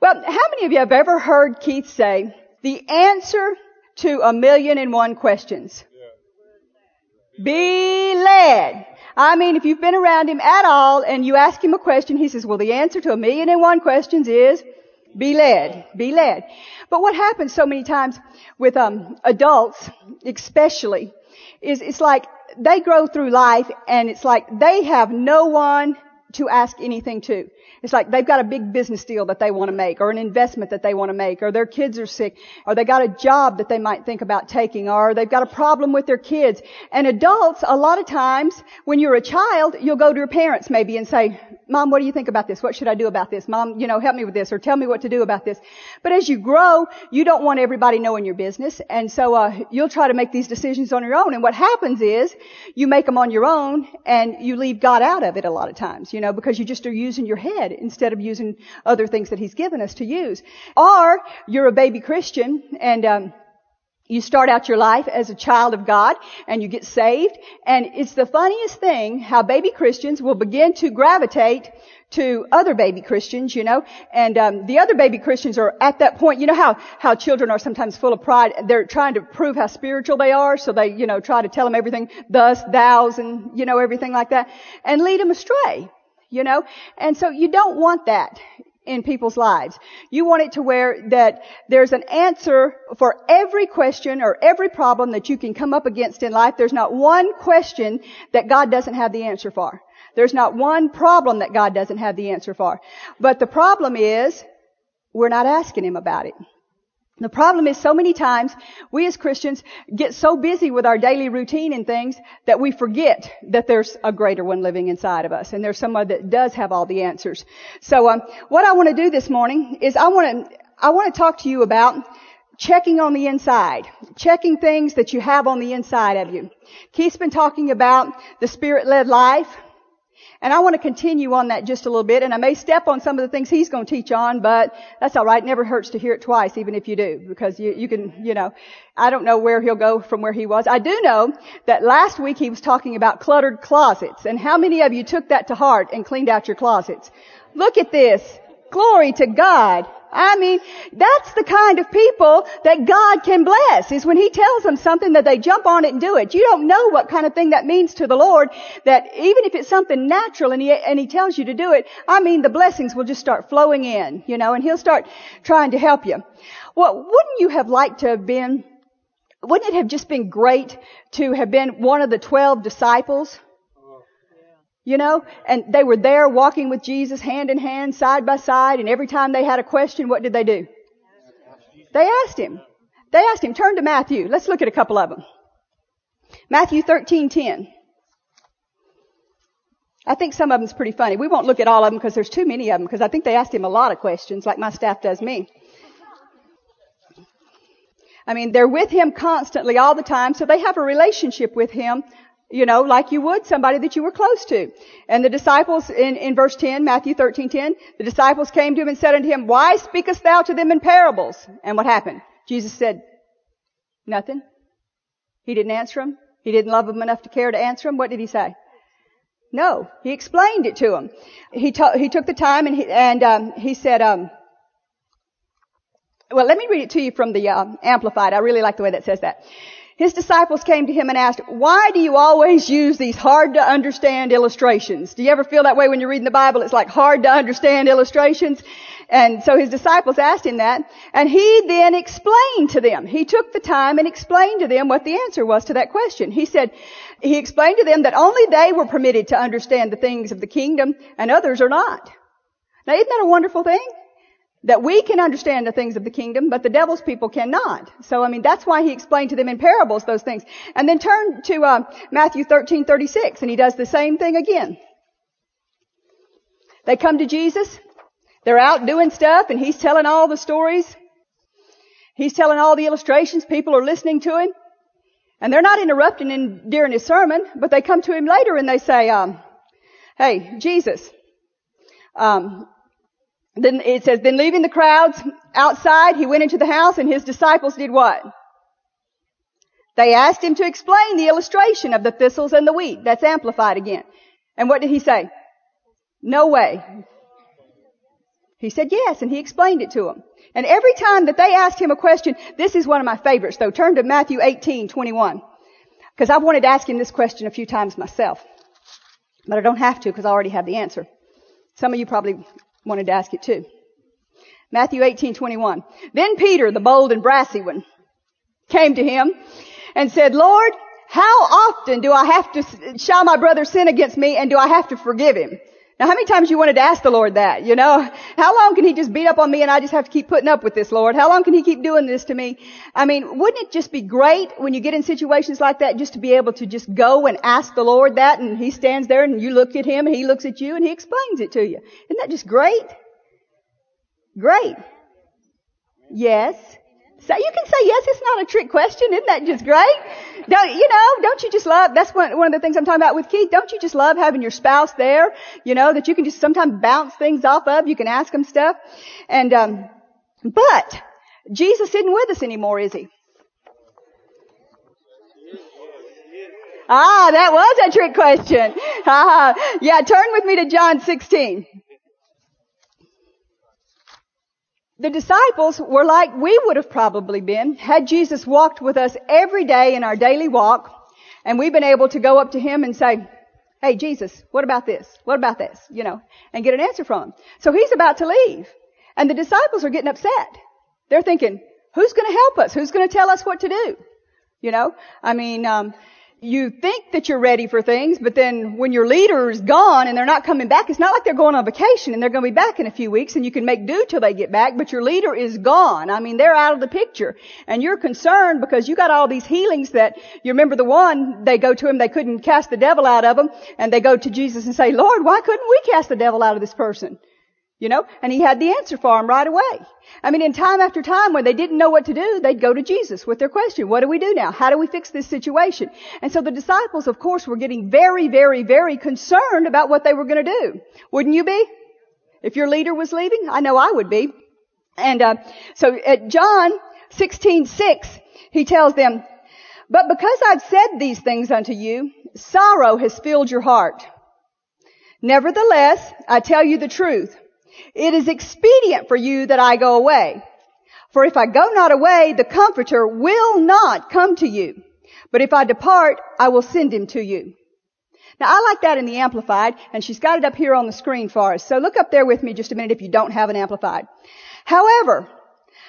Well, how many of you have ever heard Keith say, the answer to a million and one questions? Be led. I mean, if you've been around him at all and you ask him a question, he says, well, the answer to a million and one questions is be led. Be led. But what happens so many times with um, adults, especially, is it's like they grow through life and it's like they have no one to ask anything to. It's like they've got a big business deal that they want to make or an investment that they want to make or their kids are sick or they got a job that they might think about taking or they've got a problem with their kids. And adults, a lot of times when you're a child, you'll go to your parents maybe and say, Mom, what do you think about this? What should I do about this? Mom, you know, help me with this or tell me what to do about this. But as you grow, you don't want everybody knowing your business. And so, uh, you'll try to make these decisions on your own. And what happens is you make them on your own and you leave God out of it a lot of times, you know, because you just are using your head instead of using other things that He's given us to use. Or you're a baby Christian and, um, you start out your life as a child of God and you get saved and it's the funniest thing how baby Christians will begin to gravitate to other baby Christians, you know, and um, the other baby Christians are at that point. You know how how children are sometimes full of pride. They're trying to prove how spiritual they are, so they you know try to tell them everything, thus, thous, and you know everything like that, and lead them astray you know? And so you don't want that in people's lives. You want it to where that there's an answer for every question or every problem that you can come up against in life. There's not one question that God doesn't have the answer for. There's not one problem that God doesn't have the answer for. But the problem is, we're not asking Him about it. The problem is so many times we as Christians get so busy with our daily routine and things that we forget that there's a greater one living inside of us and there's someone that does have all the answers. So um, what I want to do this morning is I want to I want to talk to you about checking on the inside, checking things that you have on the inside of you. Keith's been talking about the spirit-led life. And I want to continue on that just a little bit, and I may step on some of the things he's going to teach on, but that's alright. Never hurts to hear it twice, even if you do, because you, you can, you know, I don't know where he'll go from where he was. I do know that last week he was talking about cluttered closets, and how many of you took that to heart and cleaned out your closets? Look at this. Glory to God. I mean, that's the kind of people that God can bless, is when He tells them something that they jump on it and do it. You don't know what kind of thing that means to the Lord, that even if it's something natural and He, and He tells you to do it, I mean, the blessings will just start flowing in, you know, and He'll start trying to help you. Well, wouldn't you have liked to have been, wouldn't it have just been great to have been one of the twelve disciples? You know, and they were there walking with Jesus hand in hand, side by side, and every time they had a question, what did they do? They asked him. They asked him, turn to Matthew. Let's look at a couple of them. Matthew 13:10. I think some of them's pretty funny. We won't look at all of them because there's too many of them because I think they asked him a lot of questions like my staff does me. I mean, they're with him constantly all the time, so they have a relationship with him you know, like you would somebody that you were close to. And the disciples in, in verse 10, Matthew 13, 10, the disciples came to him and said unto him, Why speakest thou to them in parables? And what happened? Jesus said, Nothing. He didn't answer them. He didn't love them enough to care to answer them. What did he say? No. He explained it to them. He, he took the time and he, and, um, he said, um, well, let me read it to you from the uh, Amplified. I really like the way that says that. His disciples came to him and asked, why do you always use these hard to understand illustrations? Do you ever feel that way when you're reading the Bible? It's like hard to understand illustrations. And so his disciples asked him that, and he then explained to them. He took the time and explained to them what the answer was to that question. He said, he explained to them that only they were permitted to understand the things of the kingdom and others are not. Now isn't that a wonderful thing? That we can understand the things of the kingdom, but the devil's people cannot. So, I mean, that's why he explained to them in parables those things. And then turn to uh, Matthew 13, 36, and he does the same thing again. They come to Jesus. They're out doing stuff, and he's telling all the stories. He's telling all the illustrations. People are listening to him. And they're not interrupting him during his sermon, but they come to him later and they say, um, hey, Jesus, um, then it says, then leaving the crowds outside, he went into the house and his disciples did what? They asked him to explain the illustration of the thistles and the wheat. That's amplified again. And what did he say? No way. He said yes, and he explained it to them. And every time that they asked him a question, this is one of my favorites though. Turn to Matthew 18, 21. Because I've wanted to ask him this question a few times myself. But I don't have to because I already have the answer. Some of you probably wanted to ask it too. Matthew 18, 21. Then Peter, the bold and brassy one, came to him and said, Lord, how often do I have to, shall my brother sin against me and do I have to forgive him? Now how many times you wanted to ask the Lord that, you know? How long can he just beat up on me and I just have to keep putting up with this, Lord? How long can he keep doing this to me? I mean, wouldn't it just be great when you get in situations like that just to be able to just go and ask the Lord that and he stands there and you look at him and he looks at you and he explains it to you. Isn't that just great? Great. Yes. So you can say yes, it's not a trick question. Isn't that just great? Don't, you know, don't you just love, that's one, one of the things I'm talking about with Keith. Don't you just love having your spouse there? You know, that you can just sometimes bounce things off of. You can ask them stuff. And, um, but Jesus isn't with us anymore, is he? Ah, that was a trick question. Ah, yeah, turn with me to John 16. The disciples were like we would have probably been had Jesus walked with us every day in our daily walk and we've been able to go up to him and say, Hey Jesus, what about this? What about this? You know, and get an answer from him. So he's about to leave and the disciples are getting upset. They're thinking, who's going to help us? Who's going to tell us what to do? You know, I mean, um, you think that you're ready for things, but then when your leader is gone and they're not coming back, it's not like they're going on vacation and they're going to be back in a few weeks and you can make do till they get back, but your leader is gone. I mean, they're out of the picture. And you're concerned because you got all these healings that, you remember the one, they go to him, they couldn't cast the devil out of them, and they go to Jesus and say, Lord, why couldn't we cast the devil out of this person? You know, and he had the answer for them right away. I mean, in time after time when they didn't know what to do, they'd go to Jesus with their question. What do we do now? How do we fix this situation? And so the disciples, of course, were getting very, very, very concerned about what they were going to do. Wouldn't you be? If your leader was leaving? I know I would be. And, uh, so at John 16, 6, he tells them, but because I've said these things unto you, sorrow has filled your heart. Nevertheless, I tell you the truth. It is expedient for you that I go away. For if I go not away, the Comforter will not come to you. But if I depart, I will send him to you. Now I like that in the Amplified, and she's got it up here on the screen for us. So look up there with me just a minute if you don't have an Amplified. However,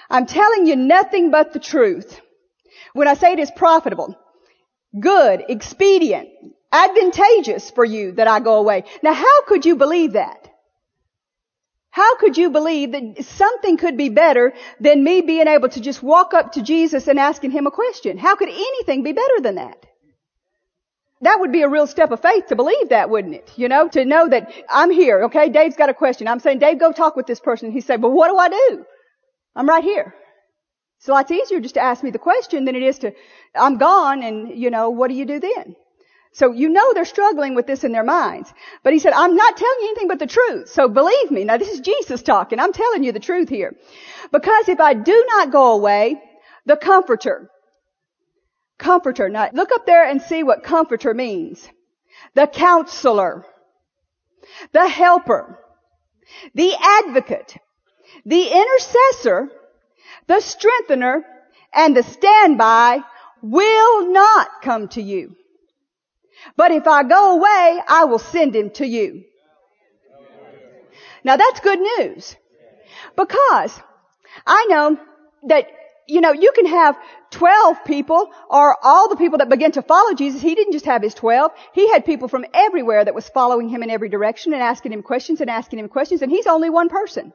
I'm telling you nothing but the truth. When I say it is profitable, good, expedient, advantageous for you that I go away. Now how could you believe that? How could you believe that something could be better than me being able to just walk up to Jesus and asking him a question? How could anything be better than that? That would be a real step of faith to believe that, wouldn't it? You know, to know that I'm here, okay? Dave's got a question. I'm saying, Dave, go talk with this person. He said, well, what do I do? I'm right here. It's easier just to ask me the question than it is to, I'm gone and, you know, what do you do then? So you know they're struggling with this in their minds. But he said, I'm not telling you anything but the truth. So believe me. Now this is Jesus talking. I'm telling you the truth here. Because if I do not go away, the comforter, comforter, now look up there and see what comforter means. The counselor, the helper, the advocate, the intercessor, the strengthener, and the standby will not come to you. But if I go away, I will send him to you. Now that's good news. Because I know that, you know, you can have 12 people or all the people that begin to follow Jesus. He didn't just have his 12. He had people from everywhere that was following him in every direction and asking him questions and asking him questions and he's only one person.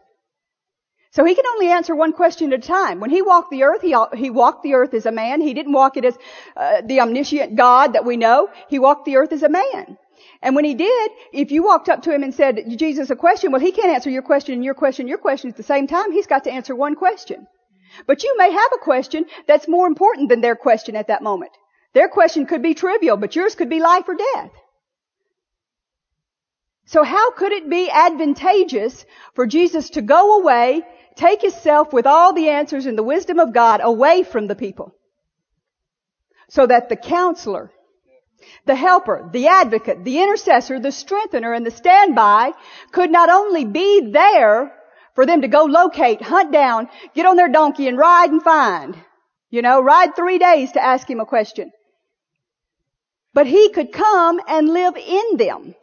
So he can only answer one question at a time. When he walked the earth, he, he walked the earth as a man. He didn't walk it as uh, the omniscient God that we know. He walked the earth as a man. And when he did, if you walked up to him and said, Jesus, a question, well, he can't answer your question and your question, and your question at the same time. He's got to answer one question. But you may have a question that's more important than their question at that moment. Their question could be trivial, but yours could be life or death. So how could it be advantageous for Jesus to go away take himself with all the answers and the wisdom of God away from the people. So that the counselor, the helper, the advocate, the intercessor, the strengthener, and the standby could not only be there for them to go locate, hunt down, get on their donkey and ride and find. You know, ride three days to ask him a question. But he could come and live in them.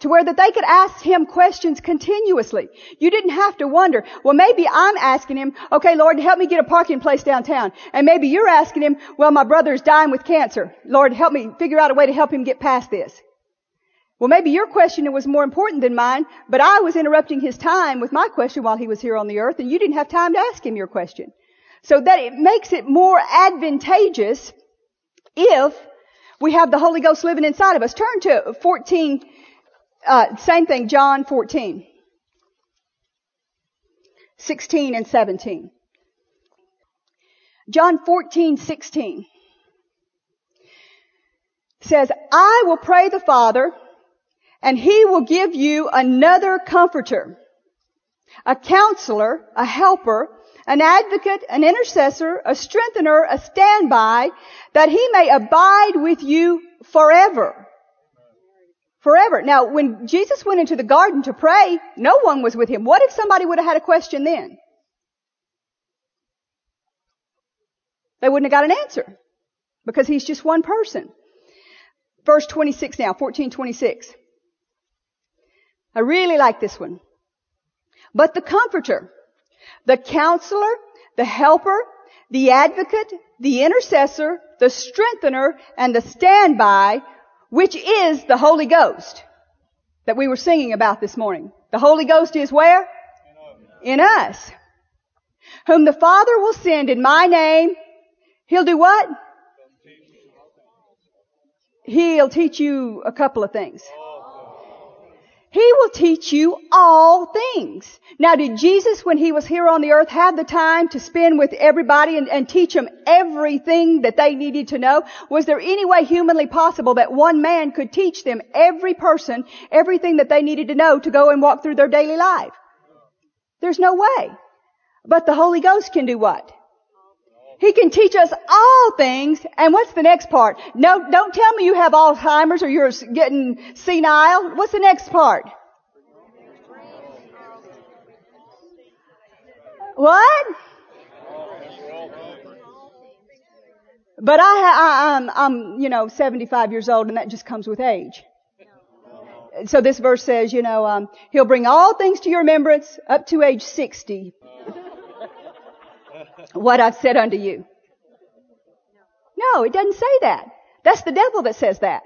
To where that they could ask him questions continuously. You didn't have to wonder, well maybe I'm asking him, okay Lord, help me get a parking place downtown. And maybe you're asking him, well my brother's dying with cancer. Lord, help me figure out a way to help him get past this. Well, maybe your question was more important than mine, but I was interrupting his time with my question while he was here on the earth, and you didn't have time to ask him your question. So that it makes it more advantageous if we have the Holy Ghost living inside of us. Turn to 14, uh, same thing, John 14. 16 and 17. John 14, 16 says, I will pray the Father and he will give you another comforter, a counselor, a helper, an advocate, an intercessor, a strengthener, a standby, that he may abide with you forever. Forever. Now, when Jesus went into the garden to pray, no one was with him. What if somebody would have had a question then? They wouldn't have got an answer. Because he's just one person. Verse 26 now, 1426. I really like this one. But the comforter, the counselor, the helper, the advocate, the intercessor, the strengthener, and the standby, which is the Holy Ghost that we were singing about this morning. The Holy Ghost is where? In us. Whom the Father will send in my name. He'll do what? He'll teach you a couple of things. He will teach you all things. Now did Jesus, when he was here on the earth, have the time to spend with everybody and, and, teach them everything that they needed to know? Was there any way humanly possible that one man could teach them, every person, everything that they needed to know to go and walk through their daily life? There's no way. But the Holy Ghost can do what? He can teach us all things. And what's the next part? No, don't tell me you have Alzheimer's or you're getting senile. What's the next part? What? But I, I, I'm, I'm, you know, 75 years old and that just comes with age. So this verse says, you know, um, he'll bring all things to your remembrance up to age 60 what I've said unto you. No, it doesn't say that. That's the devil that says that.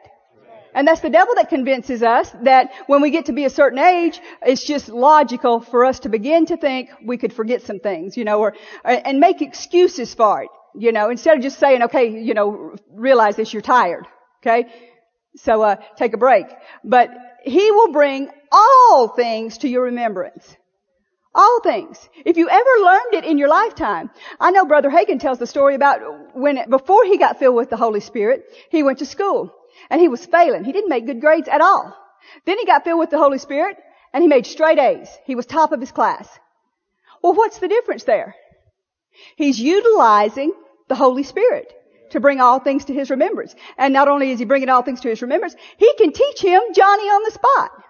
And that's the devil that convinces us that when we get to be a certain age, it's just logical for us to begin to think we could forget some things, you know, or, and make excuses for it, you know, instead of just saying, okay, you know, realize this, you're tired, okay? So, uh, take a break. But he will bring all things to your remembrance. All things. If you ever learned it in your lifetime. I know Brother Hagin tells the story about when, before he got filled with the Holy Spirit, he went to school and he was failing. He didn't make good grades at all. Then he got filled with the Holy Spirit and he made straight A's. He was top of his class. Well, what's the difference there? He's utilizing the Holy Spirit to bring all things to his remembrance. And not only is he bringing all things to his remembrance, he can teach him Johnny on the spot.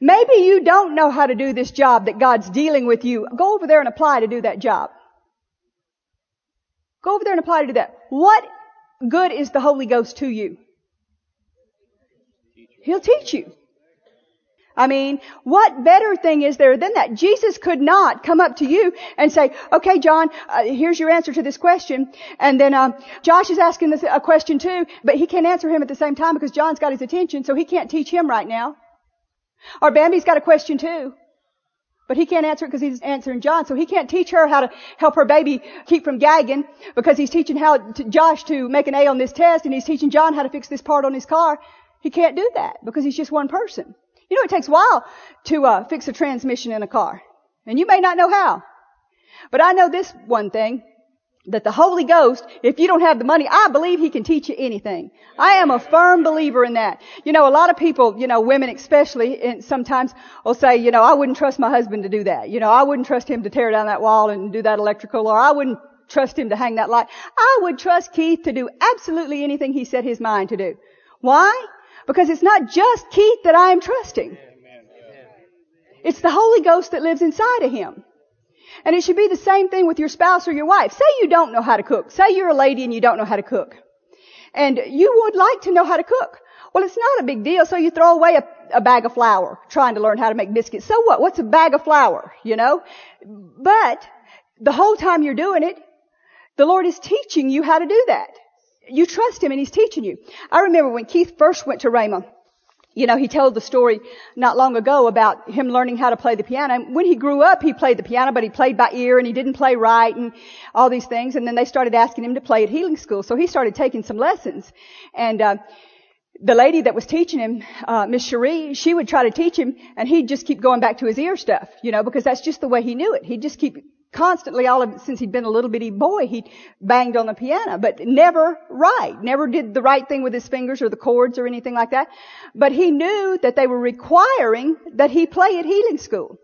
Maybe you don't know how to do this job that God's dealing with you. Go over there and apply to do that job. Go over there and apply to do that. What good is the Holy Ghost to you? He'll teach you. I mean, what better thing is there than that? Jesus could not come up to you and say, okay, John, uh, here's your answer to this question. And then, um, Josh is asking this, a question too, but he can't answer him at the same time because John's got his attention, so he can't teach him right now. Or Bambi's got a question too. But he can't answer it because he's answering John. So he can't teach her how to help her baby keep from gagging because he's teaching how to, Josh to make an A on this test and he's teaching John how to fix this part on his car. He can't do that because he's just one person. You know, it takes a while to uh, fix a transmission in a car. And you may not know how. But I know this one thing that the Holy Ghost, if you don't have the money, I believe He can teach you anything. I am a firm believer in that. You know, a lot of people, you know, women especially, and sometimes will say, you know, I wouldn't trust my husband to do that. You know, I wouldn't trust him to tear down that wall and do that electrical, or I wouldn't trust him to hang that light. I would trust Keith to do absolutely anything he set his mind to do. Why? Because it's not just Keith that I am trusting. It's the Holy Ghost that lives inside of him. And it should be the same thing with your spouse or your wife. Say you don't know how to cook. Say you're a lady and you don't know how to cook. And you would like to know how to cook. Well, it's not a big deal. So you throw away a, a, bag of flour trying to learn how to make biscuits. So what? What's a bag of flour? You know? But the whole time you're doing it, the Lord is teaching you how to do that. You trust Him and He's teaching you. I remember when Keith first went to Rhema, you know, he told the story not long ago about him learning how to play the piano. And when he grew up, he played the piano, but he played by ear and he didn't play right and all these things. And then they started asking him to play at healing school. So he started taking some lessons. And, uh, the lady that was teaching him, uh, Miss Cherie, she would try to teach him and he'd just keep going back to his ear stuff, you know, because that's just the way he knew it. He'd just keep constantly all of since he'd been a little bitty boy, he banged on the piano, but never right, never did the right thing with his fingers or the chords or anything like that. But he knew that they were requiring that he play at healing school.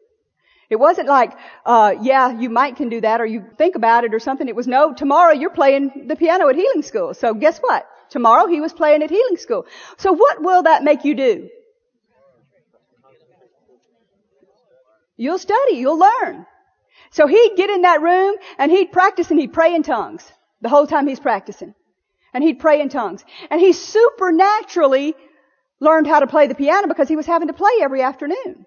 It wasn't like, uh, yeah, you might can do that or you think about it or something. It was no, tomorrow you're playing the piano at healing school. So guess what? Tomorrow he was playing at healing school. So what will that make you do? You'll study, you'll learn. So he'd get in that room and he'd practice and he'd pray in tongues the whole time he's practicing. And he'd pray in tongues. And he supernaturally learned how to play the piano because he was having to play every afternoon.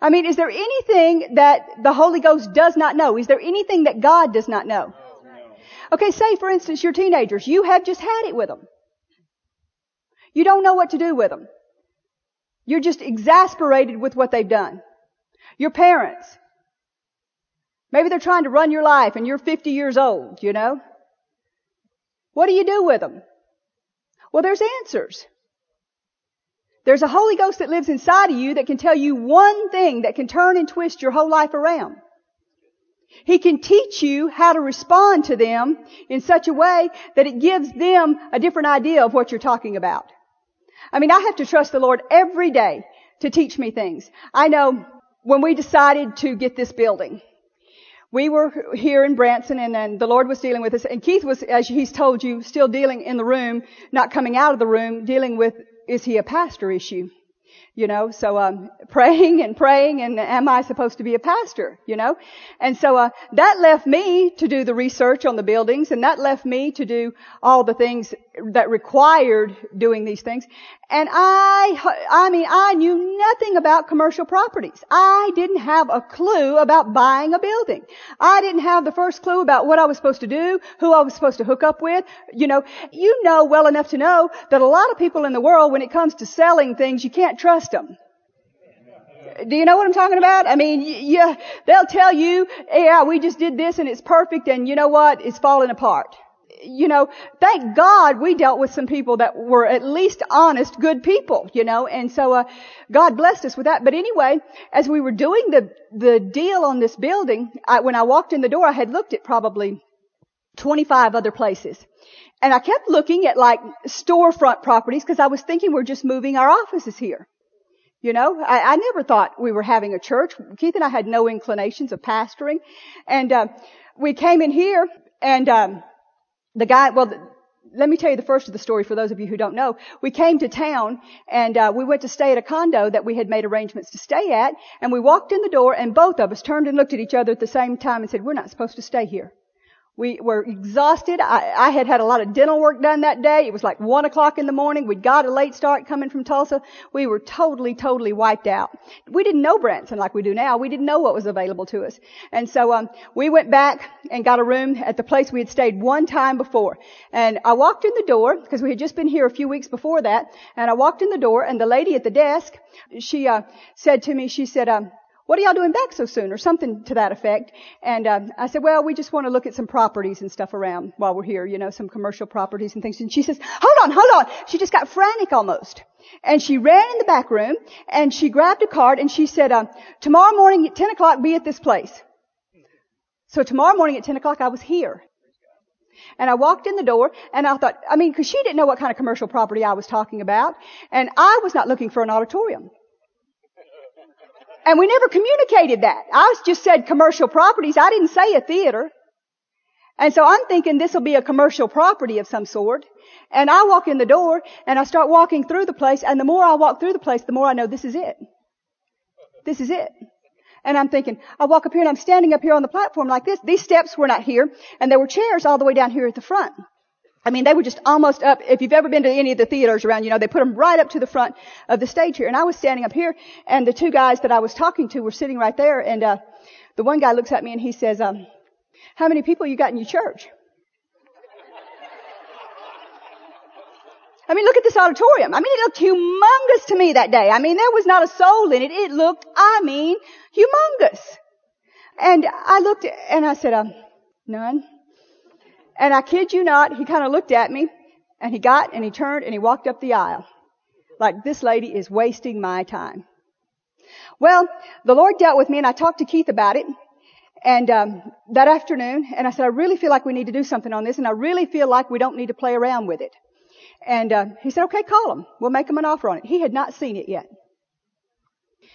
I mean, is there anything that the Holy Ghost does not know? Is there anything that God does not know? Okay, say for instance you're teenagers. You have just had it with them. You don't know what to do with them. You're just exasperated with what they've done. Your parents. Maybe they're trying to run your life and you're 50 years old, you know? What do you do with them? Well, there's answers. There's a Holy Ghost that lives inside of you that can tell you one thing that can turn and twist your whole life around. He can teach you how to respond to them in such a way that it gives them a different idea of what you're talking about. I mean, I have to trust the Lord every day to teach me things. I know when we decided to get this building, we were here in Branson and then the Lord was dealing with us and Keith was, as he's told you, still dealing in the room, not coming out of the room, dealing with, is he a pastor issue? you know, so um praying and praying and am I supposed to be a pastor, you know? And so uh that left me to do the research on the buildings and that left me to do all the things that required doing these things. And I I mean, I knew nothing about commercial properties. I didn't have a clue about buying a building. I didn't have the first clue about what I was supposed to do, who I was supposed to hook up with. You know, you know well enough to know that a lot of people in the world when it comes to selling things, you can't trust them. Do you know what I'm talking about? I mean, yeah, they'll tell you, yeah, we just did this and it's perfect and you know what? It's falling apart. You know, thank God we dealt with some people that were at least honest, good people, you know, and so, uh, God blessed us with that. But anyway, as we were doing the, the deal on this building, I, when I walked in the door, I had looked at probably 25 other places. And I kept looking at like storefront properties because I was thinking we're just moving our offices here. You know, I, I, never thought we were having a church. Keith and I had no inclinations of pastoring. And, uh, we came in here and, um, the guy, well, let me tell you the first of the story for those of you who don't know. We came to town and, uh, we went to stay at a condo that we had made arrangements to stay at and we walked in the door and both of us turned and looked at each other at the same time and said, we're not supposed to stay here. We were exhausted. I, I, had had a lot of dental work done that day. It was like one o'clock in the morning. We'd got a late start coming from Tulsa. We were totally, totally wiped out. We didn't know Branson like we do now. We didn't know what was available to us. And so, um, we went back and got a room at the place we had stayed one time before. And I walked in the door because we had just been here a few weeks before that. And I walked in the door and the lady at the desk, she, uh, said to me, she said, um, what are y'all doing back so soon? Or something to that effect. And uh, I said, well, we just want to look at some properties and stuff around while we're here, you know, some commercial properties and things. And she says, hold on, hold on. She just got frantic almost. And she ran in the back room and she grabbed a card and she said, uh, tomorrow morning at 10 o'clock, be at this place. So tomorrow morning at 10 o'clock, I was here. And I walked in the door and I thought, I mean, cause she didn't know what kind of commercial property I was talking about. And I was not looking for an auditorium. And we never communicated that. I just said commercial properties. I didn't say a theater. And so I'm thinking this will be a commercial property of some sort. And I walk in the door and I start walking through the place and the more I walk through the place, the more I know this is it. This is it. And I'm thinking, I walk up here and I'm standing up here on the platform like this. These steps were not here and there were chairs all the way down here at the front. I mean, they were just almost up. If you've ever been to any of the theaters around, you know, they put them right up to the front of the stage here. And I was standing up here and the two guys that I was talking to were sitting right there. And, uh, the one guy looks at me and he says, um, how many people you got in your church? I mean, look at this auditorium. I mean, it looked humongous to me that day. I mean, there was not a soul in it. It looked, I mean, humongous. And I looked and I said, um, none. And I kid you not, he kind of looked at me and he got and he turned and he walked up the aisle. Like this lady is wasting my time. Well, the Lord dealt with me and I talked to Keith about it. And um, that afternoon, and I said, I really feel like we need to do something on this, and I really feel like we don't need to play around with it. And uh, he said, okay, call them. We'll make them an offer on it. He had not seen it yet.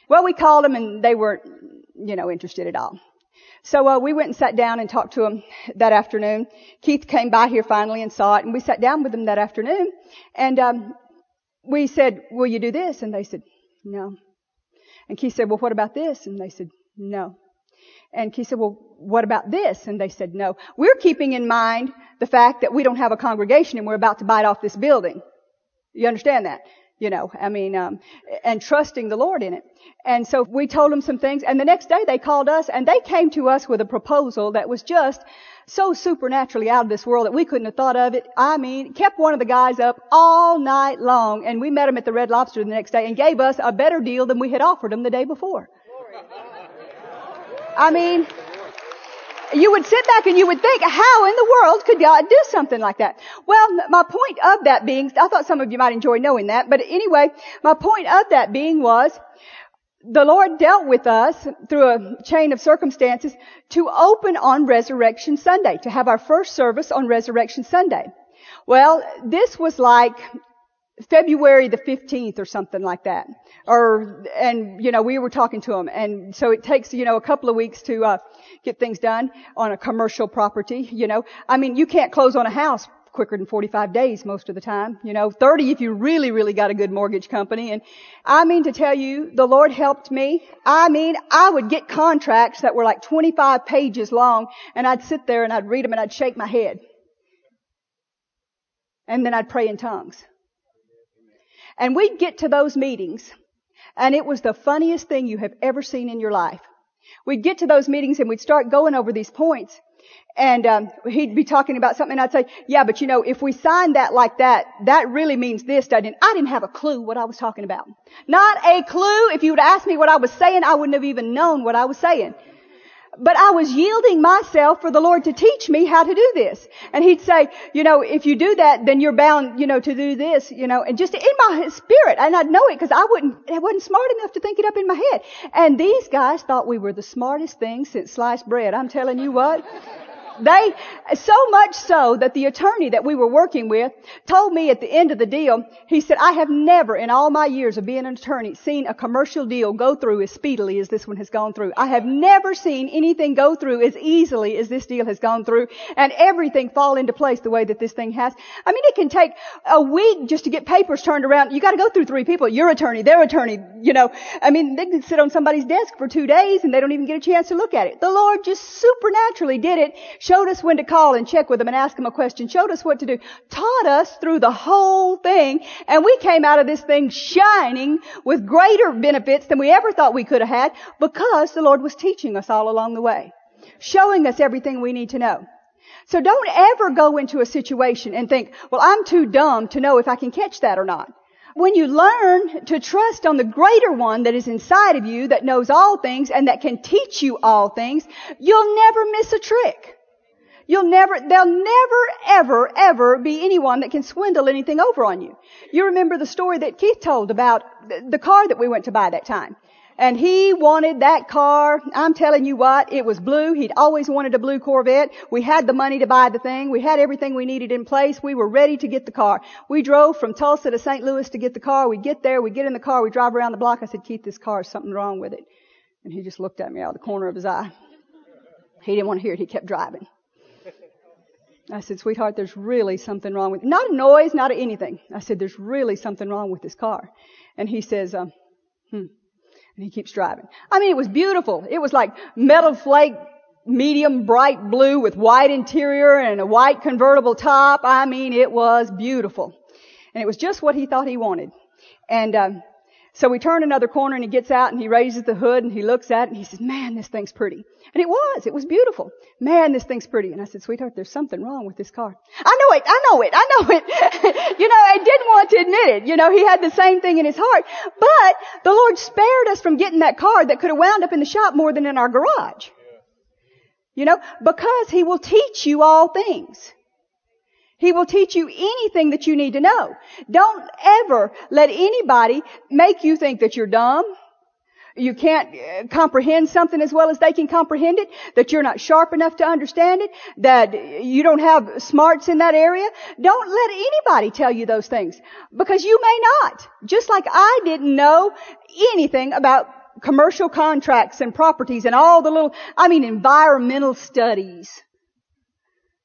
Well, we called them and they weren't, you know, interested at all. So uh, we went and sat down and talked to him that afternoon. Keith came by here finally and saw it, and we sat down with him that afternoon. And um, we said, "Will you do this?" And they said, "No." And Keith said, "Well, what about this?" And they said, "No." And Keith said, well, what about this? And they said, no. We're keeping in mind the fact that we don't have a congregation and we're about to bite off this building. You understand that? You know, I mean, um, and trusting the Lord in it. And so we told them some things and the next day they called us and they came to us with a proposal that was just so supernaturally out of this world that we couldn't have thought of it. I mean, kept one of the guys up all night long and we met him at the Red Lobster the next day and gave us a better deal than we had offered him the day before. I mean, you would sit back and you would think, how in the world could God do something like that? Well, my point of that being, I thought some of you might enjoy knowing that, but anyway, my point of that being was, the Lord dealt with us through a chain of circumstances to open on Resurrection Sunday, to have our first service on Resurrection Sunday. Well, this was like February the 15th or something like that. Or, and, you know, we were talking to them. And so it takes, you know, a couple of weeks to, uh, get things done on a commercial property, you know. I mean, you can't close on a house quicker than 45 days most of the time, you know, 30 if you really, really got a good mortgage company. And I mean to tell you, the Lord helped me. I mean, I would get contracts that were like 25 pages long and I'd sit there and I'd read them and I'd shake my head. And then I'd pray in tongues. And we'd get to those meetings and it was the funniest thing you have ever seen in your life. We'd get to those meetings and we'd start going over these points and um, he'd be talking about something and I'd say, yeah, but you know, if we sign that like that, that really means this, doesn't it? I didn't have a clue what I was talking about. Not a clue. If you would ask me what I was saying, I wouldn't have even known what I was saying. But I was yielding myself for the Lord to teach me how to do this. And He'd say, you know, if you do that, then you're bound, you know, to do this, you know, and just in my spirit, and I'd know it because I wouldn't, I wasn't smart enough to think it up in my head. And these guys thought we were the smartest thing since sliced bread. I'm telling you what. They, so much so that the attorney that we were working with told me at the end of the deal, he said, I have never in all my years of being an attorney seen a commercial deal go through as speedily as this one has gone through. I have never seen anything go through as easily as this deal has gone through and everything fall into place the way that this thing has. I mean, it can take a week just to get papers turned around. You gotta go through three people, your attorney, their attorney, you know. I mean, they can sit on somebody's desk for two days and they don't even get a chance to look at it. The Lord just supernaturally did it showed us when to call and check with them and ask them a question, showed us what to do, taught us through the whole thing, and we came out of this thing shining with greater benefits than we ever thought we could have had because the Lord was teaching us all along the way, showing us everything we need to know. So don't ever go into a situation and think, well, I'm too dumb to know if I can catch that or not. When you learn to trust on the greater one that is inside of you that knows all things and that can teach you all things, you'll never miss a trick. You'll never, there'll never, ever, ever be anyone that can swindle anything over on you. You remember the story that Keith told about the car that we went to buy that time. And he wanted that car. I'm telling you what, it was blue. He'd always wanted a blue Corvette. We had the money to buy the thing. We had everything we needed in place. We were ready to get the car. We drove from Tulsa to St. Louis to get the car. We get there, we get in the car, we drive around the block. I said, Keith, this car is something wrong with it. And he just looked at me out of the corner of his eye. He didn't want to hear it. He kept driving. I said, sweetheart, there's really something wrong with, not a noise, not a anything. I said, there's really something wrong with this car. And he says, um, hmm. And he keeps driving. I mean, it was beautiful. It was like metal flake, medium bright blue with white interior and a white convertible top. I mean, it was beautiful. And it was just what he thought he wanted. And, um, so we turn another corner and he gets out and he raises the hood and he looks at it and he says, man, this thing's pretty. And it was. It was beautiful. Man, this thing's pretty. And I said, sweetheart, there's something wrong with this car. I know it. I know it. I know it. you know, I didn't want to admit it. You know, he had the same thing in his heart. But the Lord spared us from getting that car that could have wound up in the shop more than in our garage. You know, because he will teach you all things. He will teach you anything that you need to know. Don't ever let anybody make you think that you're dumb. You can't uh, comprehend something as well as they can comprehend it, that you're not sharp enough to understand it, that you don't have smarts in that area. Don't let anybody tell you those things because you may not. Just like I didn't know anything about commercial contracts and properties and all the little, I mean environmental studies.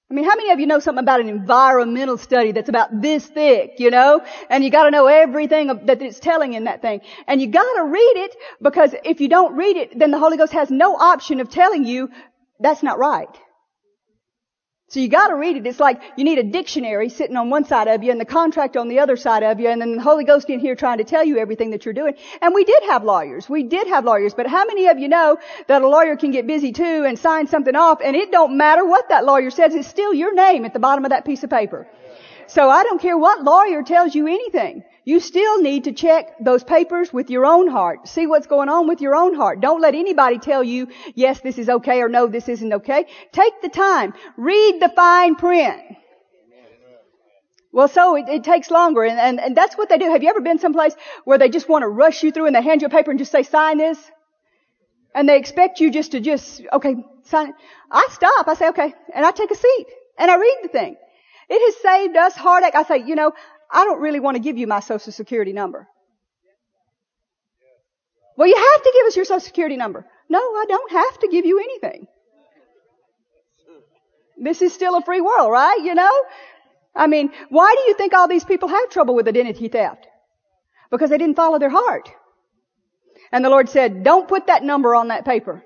I mean, how many of you know something about an environmental study that's about this thick, you know? And you gotta know everything that it's telling in that thing. And you gotta read it because if you don't read it, then the Holy Ghost has no option of telling you that's not right. So you gotta read it. It's like you need a dictionary sitting on one side of you and the contract on the other side of you and then the Holy Ghost in here trying to tell you everything that you're doing. And we did have lawyers. We did have lawyers. But how many of you know that a lawyer can get busy too and sign something off and it don't matter what that lawyer says, it's still your name at the bottom of that piece of paper. So I don't care what lawyer tells you anything. You still need to check those papers with your own heart. See what's going on with your own heart. Don't let anybody tell you, yes, this is okay or no, this isn't okay. Take the time. Read the fine print. Well, so it, it takes longer, and, and, and that's what they do. Have you ever been someplace where they just want to rush you through and they hand you a paper and just say, sign this? And they expect you just to just, okay, sign it. I stop. I say, okay. And I take a seat. And I read the thing. It has saved us heartache. I say, you know, I don't really want to give you my social security number. Well, you have to give us your social security number. No, I don't have to give you anything. This is still a free world, right? You know? I mean, why do you think all these people have trouble with identity theft? Because they didn't follow their heart. And the Lord said, don't put that number on that paper.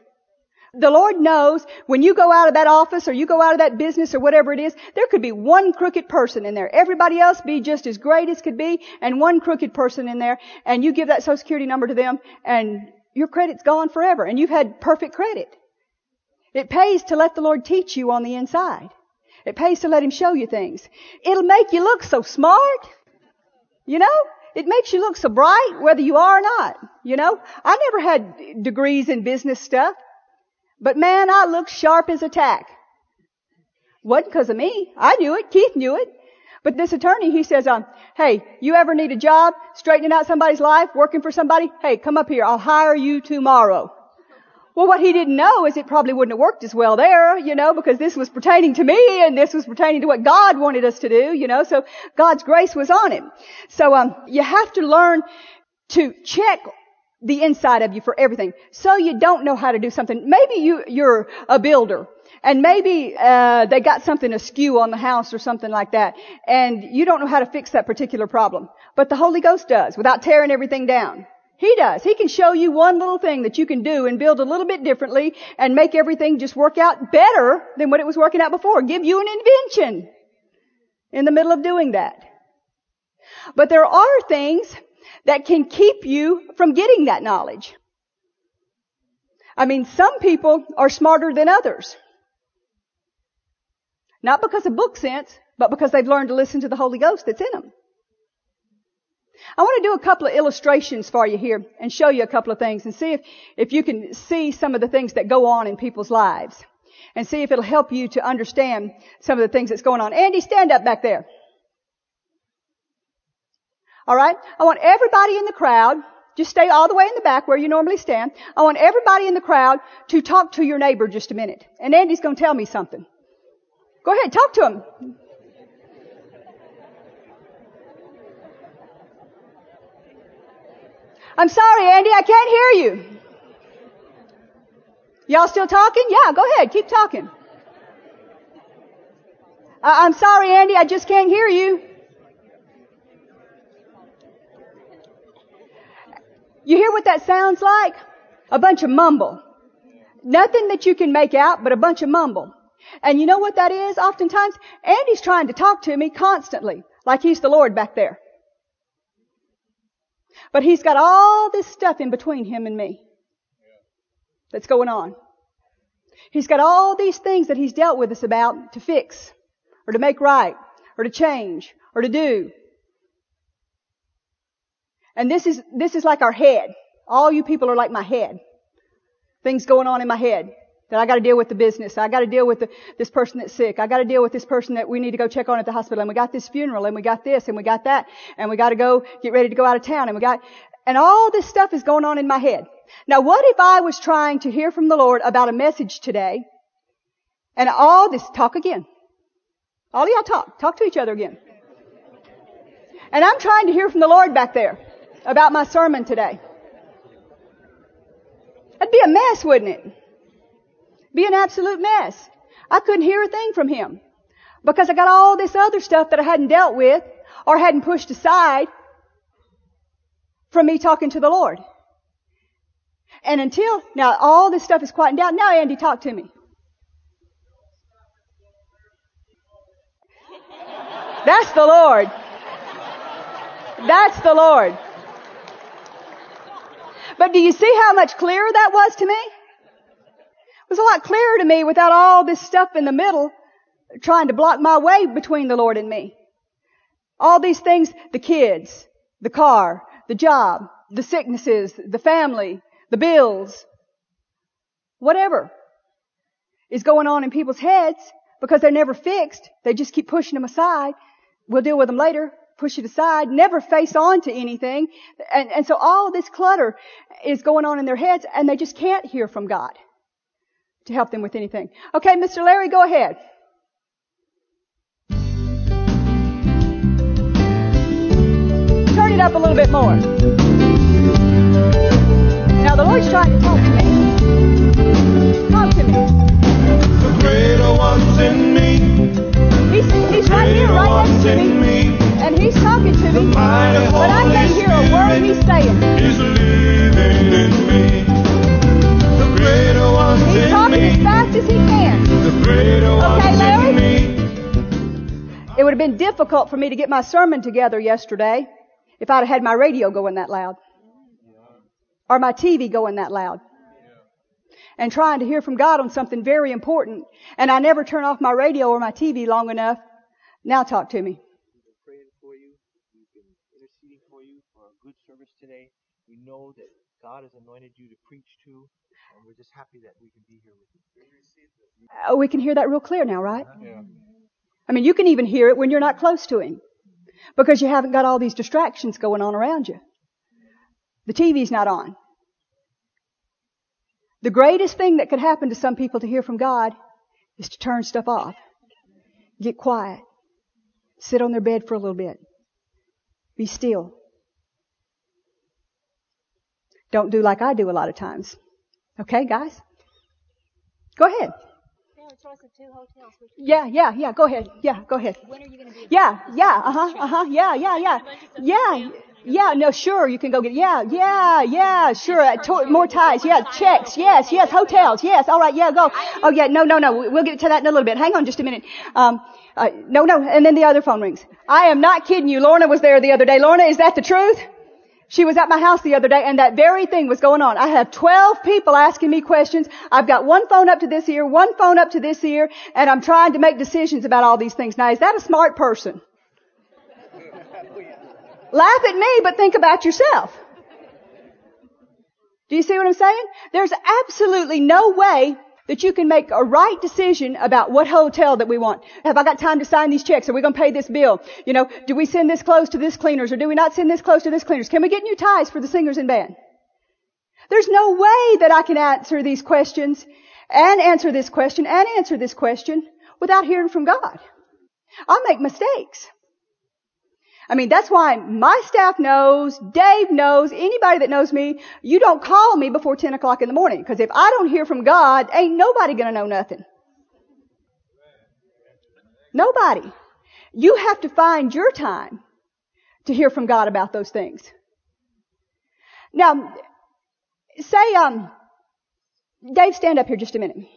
The Lord knows when you go out of that office or you go out of that business or whatever it is, there could be one crooked person in there. Everybody else be just as great as could be and one crooked person in there and you give that social security number to them and your credit's gone forever and you've had perfect credit. It pays to let the Lord teach you on the inside. It pays to let Him show you things. It'll make you look so smart. You know? It makes you look so bright whether you are or not. You know? I never had degrees in business stuff. But man, I looked sharp as a tack. Wasn't because of me. I knew it. Keith knew it. But this attorney, he says, um, hey, you ever need a job straightening out somebody's life, working for somebody? Hey, come up here. I'll hire you tomorrow. Well, what he didn't know is it probably wouldn't have worked as well there, you know, because this was pertaining to me and this was pertaining to what God wanted us to do, you know, so God's grace was on him. So, um, you have to learn to check the inside of you for everything. So you don't know how to do something. Maybe you, you're a builder. And maybe uh, they got something askew on the house or something like that, and you don't know how to fix that particular problem. But the Holy Ghost does, without tearing everything down. He does. He can show you one little thing that you can do and build a little bit differently and make everything just work out better than what it was working out before. Give you an invention in the middle of doing that. But there are things that can keep you from getting that knowledge. I mean, some people are smarter than others. Not because of book sense, but because they've learned to listen to the Holy Ghost that's in them. I want to do a couple of illustrations for you here and show you a couple of things and see if, if you can see some of the things that go on in people's lives and see if it'll help you to understand some of the things that's going on. Andy, stand up back there. Alright? I want everybody in the crowd, just stay all the way in the back where you normally stand. I want everybody in the crowd to talk to your neighbor just a minute. And Andy's gonna tell me something. Go ahead, talk to him. I'm sorry, Andy, I can't hear you. Y'all still talking? Yeah, go ahead, keep talking. I'm sorry, Andy, I just can't hear you. You hear what that sounds like? A bunch of mumble. Nothing that you can make out, but a bunch of mumble. And you know what that is? Oftentimes, Andy's trying to talk to me constantly, like he's the Lord back there. But he's got all this stuff in between him and me that's going on. He's got all these things that he's dealt with us about to fix, or to make right, or to change, or to do. And this is, this is like our head. All you people are like my head. Things going on in my head. That I gotta deal with the business. I gotta deal with the, this person that's sick. I gotta deal with this person that we need to go check on at the hospital. And we got this funeral and we got this and we got that. And we gotta go get ready to go out of town and we got, and all this stuff is going on in my head. Now what if I was trying to hear from the Lord about a message today and all this, talk again. All y'all talk. Talk to each other again. And I'm trying to hear from the Lord back there about my sermon today. That'd be a mess, wouldn't it? Be an absolute mess. I couldn't hear a thing from him because I got all this other stuff that I hadn't dealt with or hadn't pushed aside from me talking to the Lord. And until, now all this stuff is quieting down. Now Andy, talk to me. That's the Lord. That's the Lord. But do you see how much clearer that was to me? It was a lot clearer to me without all this stuff in the middle trying to block my way between the Lord and me. All these things, the kids, the car, the job, the sicknesses, the family, the bills, whatever is going on in people's heads because they're never fixed. They just keep pushing them aside. We'll deal with them later push it aside, never face on to anything. And, and so all this clutter is going on in their heads and they just can't hear from God to help them with anything. Okay, Mr. Larry, go ahead. Turn it up a little bit more. Now the Lord's trying to talk to me. Talk to me. The greater one's in me. He's, he's right here, right next to me. And he's talking to me. But I can't hear a word he's saying. Is living in me. The greater He's in talking as me. fast as he can. The greater one's Larry? It would have been difficult for me to get my sermon together yesterday if I'd have had my radio going that loud. Or my TV going that loud. And trying to hear from God on something very important. And I never turn off my radio or my TV long enough. Now talk to me. We've been praying for you. We've been interceding for you for a good service today. We know that God has anointed you to preach to, and we're just happy that we can be here with you. Oh, we can hear that real clear now, right? Yeah. I mean, you can even hear it when you're not close to Him. Because you haven't got all these distractions going on around you. The TV's not on. The greatest thing that could happen to some people to hear from God is to turn stuff off. Get quiet. Sit on their bed for a little bit. Be still. Don't do like I do a lot of times. Okay, guys? Go ahead. Choice of two hotels. Which, Yeah, yeah, yeah, go ahead. Yeah, go ahead. when are you going to be? Yeah, yeah, uh huh, uh huh, yeah, yeah, yeah, yeah, yeah. No, sure, you can go get. Yeah, yeah, yeah, sure. Uh, to- more ties. Yeah, checks. Yes, yes, hotels. Yes, all right. Yeah, go. Oh yeah, no, no, no. we- We'll get to that in a little bit. Hang on, just a minute. Um, uh, no, no, and then the other phone rings. I am not kidding you. Lorna was there the other day. Lorna, is that the truth? She was at my house the other day and that very thing was going on. I have 12 people asking me questions. I've got one phone up to this ear, one phone up to this ear, and I'm trying to make decisions about all these things. Now, is that a smart person? Laugh at me, but think about yourself. Do you see what I'm saying? There's absolutely no way that you can make a right decision about what hotel that we want. Have I got time to sign these checks? Are we going to pay this bill? You know, do we send this clothes to this cleaners or do we not send this clothes to this cleaners? Can we get new ties for the singers and band? There's no way that I can answer these questions and answer this question and answer this question without hearing from God. I'll make mistakes. I mean, that's why my staff knows, Dave knows, anybody that knows me, you don't call me before 10 o'clock in the morning. Because if I don't hear from God, ain't nobody gonna know nothing. Nobody. You have to find your time to hear from God about those things. Now, say, um, Dave, stand up here just a minute.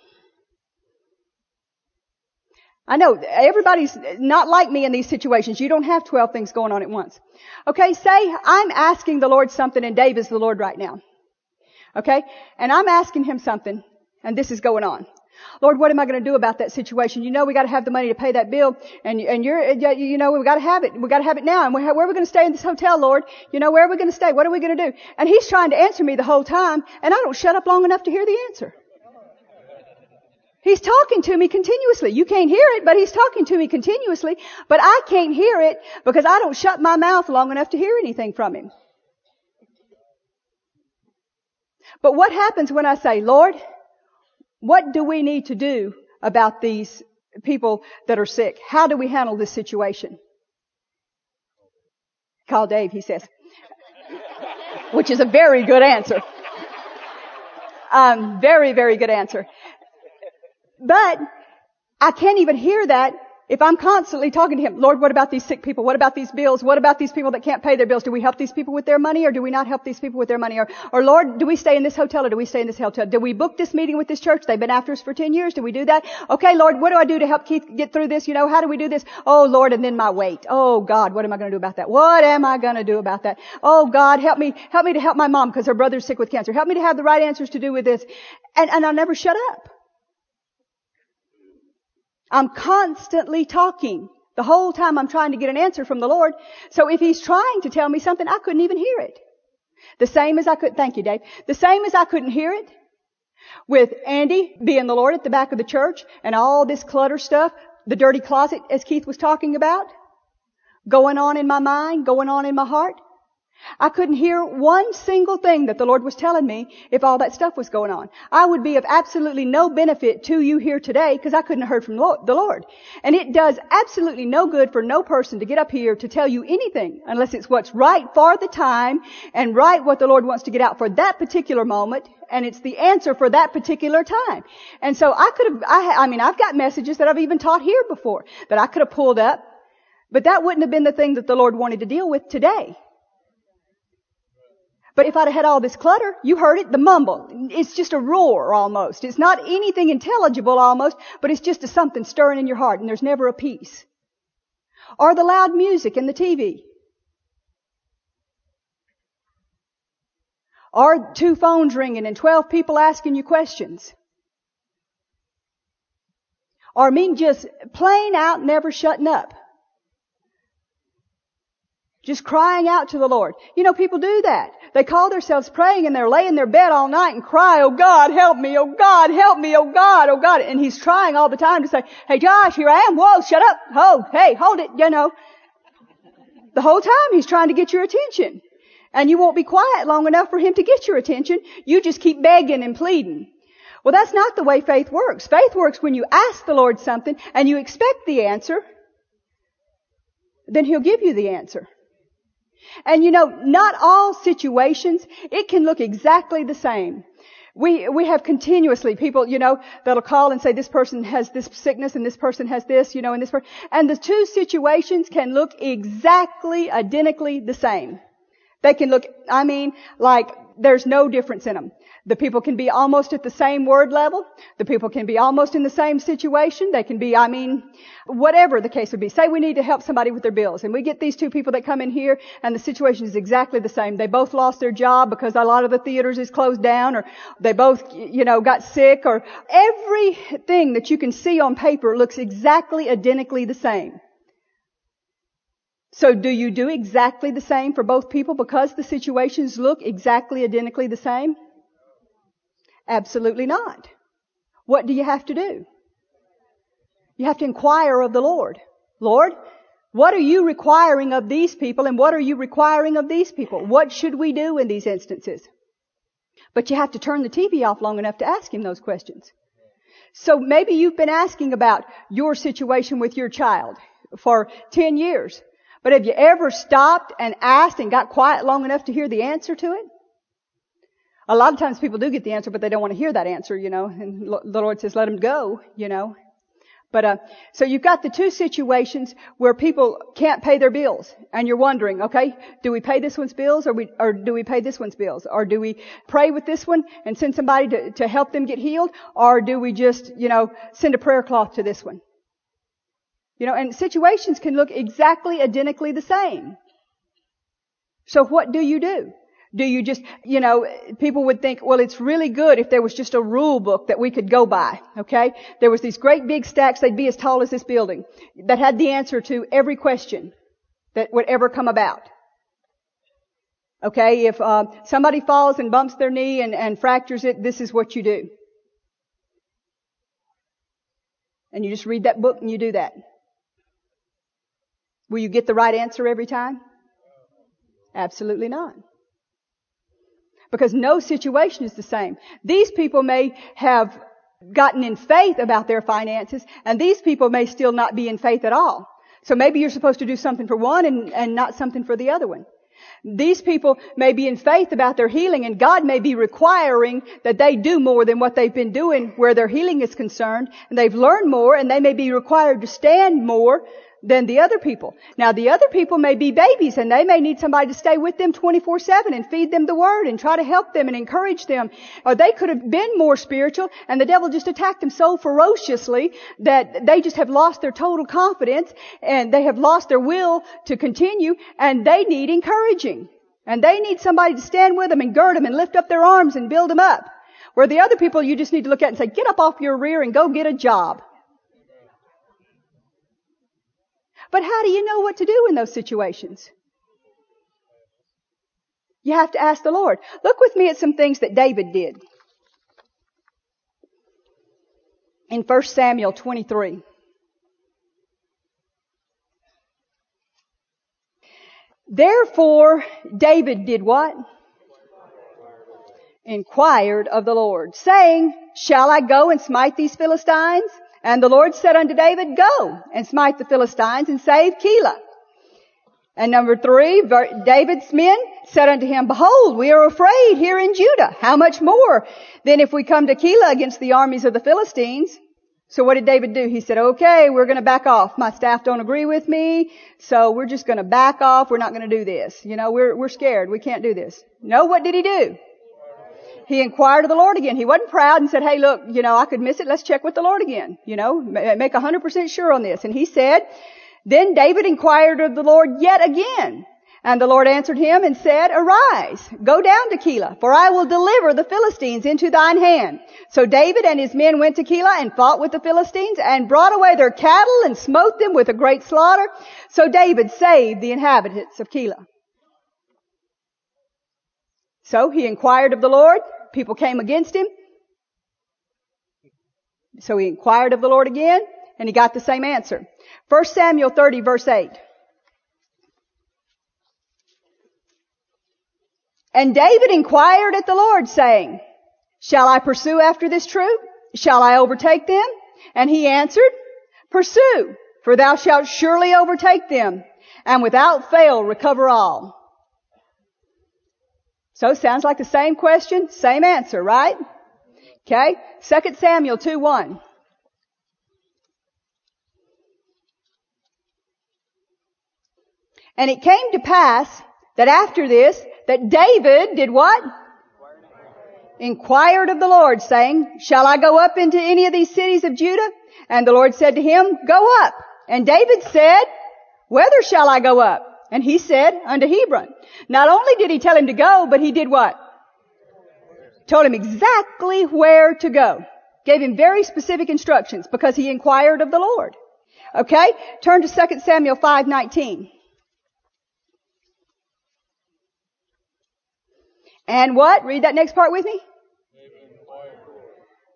I know everybody's not like me in these situations. You don't have 12 things going on at once. Okay, say I'm asking the Lord something and Dave is the Lord right now. Okay? And I'm asking him something and this is going on. Lord, what am I going to do about that situation? You know, we got to have the money to pay that bill, and and you're, you know, we got to have it. We got to have it now. And where are we going to stay in this hotel, Lord? You know, where are we going to stay? What are we going to do? And He's trying to answer me the whole time, and I don't shut up long enough to hear the answer. He's talking to me continuously. You can't hear it, but He's talking to me continuously. But I can't hear it because I don't shut my mouth long enough to hear anything from Him. But what happens when I say, Lord, what do we need to do about these people that are sick? How do we handle this situation? Call Dave, he says. Which is a very good answer. Um, very, very good answer. But I can't even hear that if I'm constantly talking to him, Lord, what about these sick people? What about these bills? What about these people that can't pay their bills? Do we help these people with their money or do we not help these people with their money? Or, or Lord, do we stay in this hotel or do we stay in this hotel? Do we book this meeting with this church? They've been after us for 10 years. Do we do that? Okay, Lord, what do I do to help Keith get through this? You know, how do we do this? Oh Lord, and then my weight. Oh God, what am I going to do about that? What am I going to do about that? Oh God, help me, help me to help my mom because her brother's sick with cancer. Help me to have the right answers to do with this. And, and I'll never shut up. I'm constantly talking. The whole time I'm trying to get an answer from the Lord. So if He's trying to tell me something, I couldn't even hear it. The same as I could, thank you Dave, the same as I couldn't hear it with Andy being the Lord at the back of the church and all this clutter stuff, the dirty closet as Keith was talking about, going on in my mind, going on in my heart. I couldn't hear one single thing that the Lord was telling me if all that stuff was going on. I would be of absolutely no benefit to you here today because I couldn't have heard from the Lord. And it does absolutely no good for no person to get up here to tell you anything unless it's what's right for the time and right what the Lord wants to get out for that particular moment and it's the answer for that particular time. And so I could have, I, I mean, I've got messages that I've even taught here before that I could have pulled up, but that wouldn't have been the thing that the Lord wanted to deal with today. But if I'd have had all this clutter, you heard it, the mumble. It's just a roar almost. It's not anything intelligible almost, but it's just a something stirring in your heart and there's never a peace. Or the loud music in the TV. Or two phones ringing and 12 people asking you questions. Or me just plain out never shutting up. Just crying out to the Lord. You know, people do that. They call themselves praying and they're laying in their bed all night and cry, oh God, help me, oh God, help me, oh God, oh God. And he's trying all the time to say, hey Josh, here I am, whoa, shut up, oh, hey, hold it, you know. The whole time he's trying to get your attention. And you won't be quiet long enough for him to get your attention. You just keep begging and pleading. Well, that's not the way faith works. Faith works when you ask the Lord something and you expect the answer, then he'll give you the answer. And you know, not all situations, it can look exactly the same. We, we have continuously people, you know, that'll call and say this person has this sickness and this person has this, you know, and this person, and the two situations can look exactly identically the same. They can look, I mean, like there's no difference in them. The people can be almost at the same word level. The people can be almost in the same situation. They can be, I mean, whatever the case would be. Say we need to help somebody with their bills and we get these two people that come in here and the situation is exactly the same. They both lost their job because a lot of the theaters is closed down or they both, you know, got sick or everything that you can see on paper looks exactly identically the same. So do you do exactly the same for both people because the situations look exactly identically the same? Absolutely not. What do you have to do? You have to inquire of the Lord. Lord, what are you requiring of these people and what are you requiring of these people? What should we do in these instances? But you have to turn the TV off long enough to ask him those questions. So maybe you've been asking about your situation with your child for 10 years. But have you ever stopped and asked and got quiet long enough to hear the answer to it? A lot of times people do get the answer, but they don't want to hear that answer, you know, and the Lord says, let them go, you know. But uh, so you've got the two situations where people can't pay their bills, and you're wondering, okay, do we pay this one's bills, or we, or do we pay this one's bills, or do we pray with this one and send somebody to, to help them get healed, or do we just, you know, send a prayer cloth to this one? You know, and situations can look exactly identically the same. So what do you do? Do you just, you know, people would think, well, it's really good if there was just a rule book that we could go by, okay? There was these great big stacks, they'd be as tall as this building, that had the answer to every question that would ever come about. Okay, if uh, somebody falls and bumps their knee and, and fractures it, this is what you do. And you just read that book and you do that. Will you get the right answer every time? Absolutely not because no situation is the same. These people may have gotten in faith about their finances and these people may still not be in faith at all. So maybe you're supposed to do something for one and, and not something for the other one. These people may be in faith about their healing and God may be requiring that they do more than what they've been doing where their healing is concerned and they've learned more and they may be required to stand more than the other people. Now the other people may be babies and they may need somebody to stay with them 24-7 and feed them the word and try to help them and encourage them. Or they could have been more spiritual and the devil just attacked them so ferociously that they just have lost their total confidence and they have lost their will to continue and they need encouraging. And they need somebody to stand with them and gird them and lift up their arms and build them up. Where the other people you just need to look at and say, get up off your rear and go get a job. But how do you know what to do in those situations? You have to ask the Lord. Look with me at some things that David did. In 1 Samuel 23. Therefore, David did what? Inquired of the Lord, saying, Shall I go and smite these Philistines? And the Lord said unto David, Go and smite the Philistines and save Keilah. And number three, David's men said unto him, Behold, we are afraid here in Judah. How much more than if we come to Keilah against the armies of the Philistines? So what did David do? He said, okay, we're going to back off. My staff don't agree with me, so we're just going to back off. We're not going to do this. You know, we're, we're scared. We can't do this. No, what did he do? He inquired of the Lord again. He wasn't proud and said, hey, look, you know, I could miss it. Let's check with the Lord again. You know, make 100% sure on this. And he said, then David inquired of the Lord yet again. And the Lord answered him and said, Arise, go down to Keilah, for I will deliver the Philistines into thine hand. So David and his men went to Keilah and fought with the Philistines and brought away their cattle and smote them with a great slaughter. So David saved the inhabitants of Keilah. So he inquired of the Lord. People came against him. So he inquired of the Lord again and he got the same answer. 1 Samuel 30 verse 8. And David inquired at the Lord saying, Shall I pursue after this troop? Shall I overtake them? And he answered, Pursue, for thou shalt surely overtake them, and without fail recover all. So sounds like the same question, same answer, right? Okay? 2 Samuel 2 1. And it came to pass that after this, that David did what? Inquired of the Lord, saying, Shall I go up into any of these cities of Judah? And the Lord said to him, Go up. And David said, Whither shall I go up? And he said unto Hebron. Not only did he tell him to go, but he did what? Told him exactly where to go. Gave him very specific instructions because he inquired of the Lord. Okay? Turn to 2 Samuel 5:19. And what? Read that next part with me.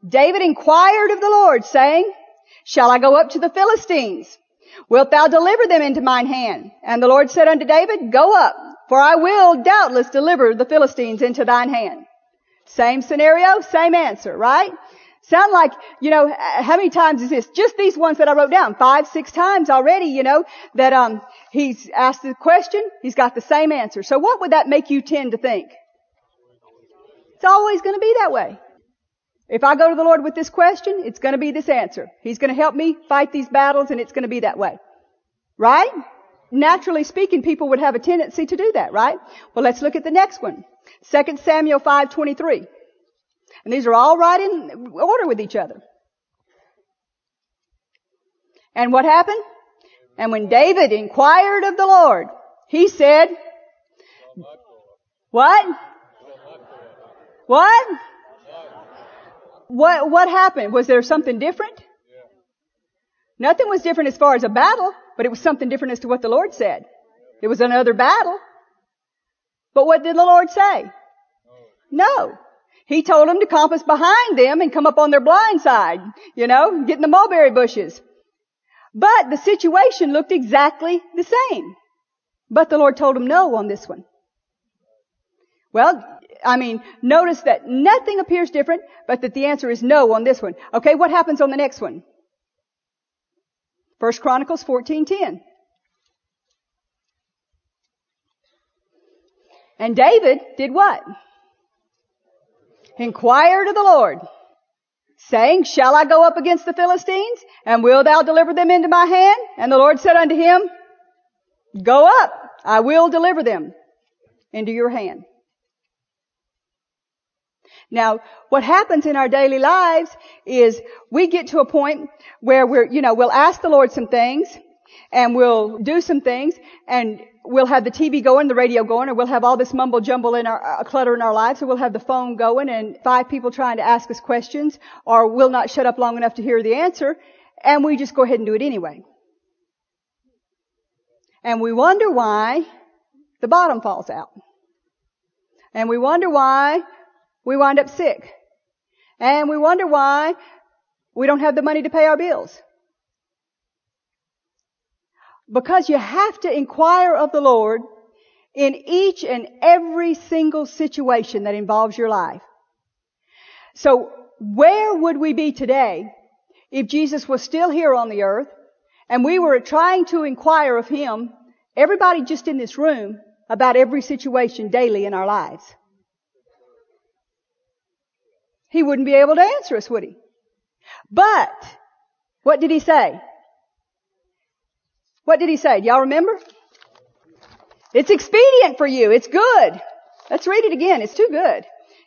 David inquired of the Lord, saying, Shall I go up to the Philistines? Wilt thou deliver them into mine hand? And the Lord said unto David, Go up, for I will doubtless deliver the Philistines into thine hand. Same scenario, same answer, right? Sound like, you know, how many times is this? Just these ones that I wrote down. Five, six times already, you know, that, um, he's asked the question, he's got the same answer. So what would that make you tend to think? It's always going to be that way. If I go to the Lord with this question, it's going to be this answer. He's going to help me fight these battles and it's going to be that way. Right? Naturally speaking, people would have a tendency to do that, right? Well, let's look at the next one. 2 Samuel 5:23. And these are all right in order with each other. And what happened? And when David inquired of the Lord, he said, what? What? What, what happened? Was there something different? Nothing was different as far as a battle, but it was something different as to what the Lord said. It was another battle. But what did the Lord say? No. He told them to compass behind them and come up on their blind side, you know, get in the mulberry bushes. But the situation looked exactly the same. But the Lord told him no on this one. Well, I mean, notice that nothing appears different, but that the answer is no on this one. Okay, what happens on the next one? First Chronicles 14:10. And David did what? Inquired of the Lord, saying, Shall I go up against the Philistines? And will thou deliver them into my hand? And the Lord said unto him, Go up, I will deliver them into your hand. Now, what happens in our daily lives is we get to a point where we're, you know, we'll ask the Lord some things and we'll do some things and we'll have the TV going, the radio going, or we'll have all this mumble jumble in our, uh, clutter in our lives, or we'll have the phone going and five people trying to ask us questions, or we'll not shut up long enough to hear the answer, and we just go ahead and do it anyway. And we wonder why the bottom falls out. And we wonder why we wind up sick. And we wonder why we don't have the money to pay our bills. Because you have to inquire of the Lord in each and every single situation that involves your life. So where would we be today if Jesus was still here on the earth and we were trying to inquire of Him, everybody just in this room, about every situation daily in our lives? He wouldn't be able to answer us, would he? But, what did he say? What did he say? Y'all remember? It's expedient for you. It's good. Let's read it again. It's too good.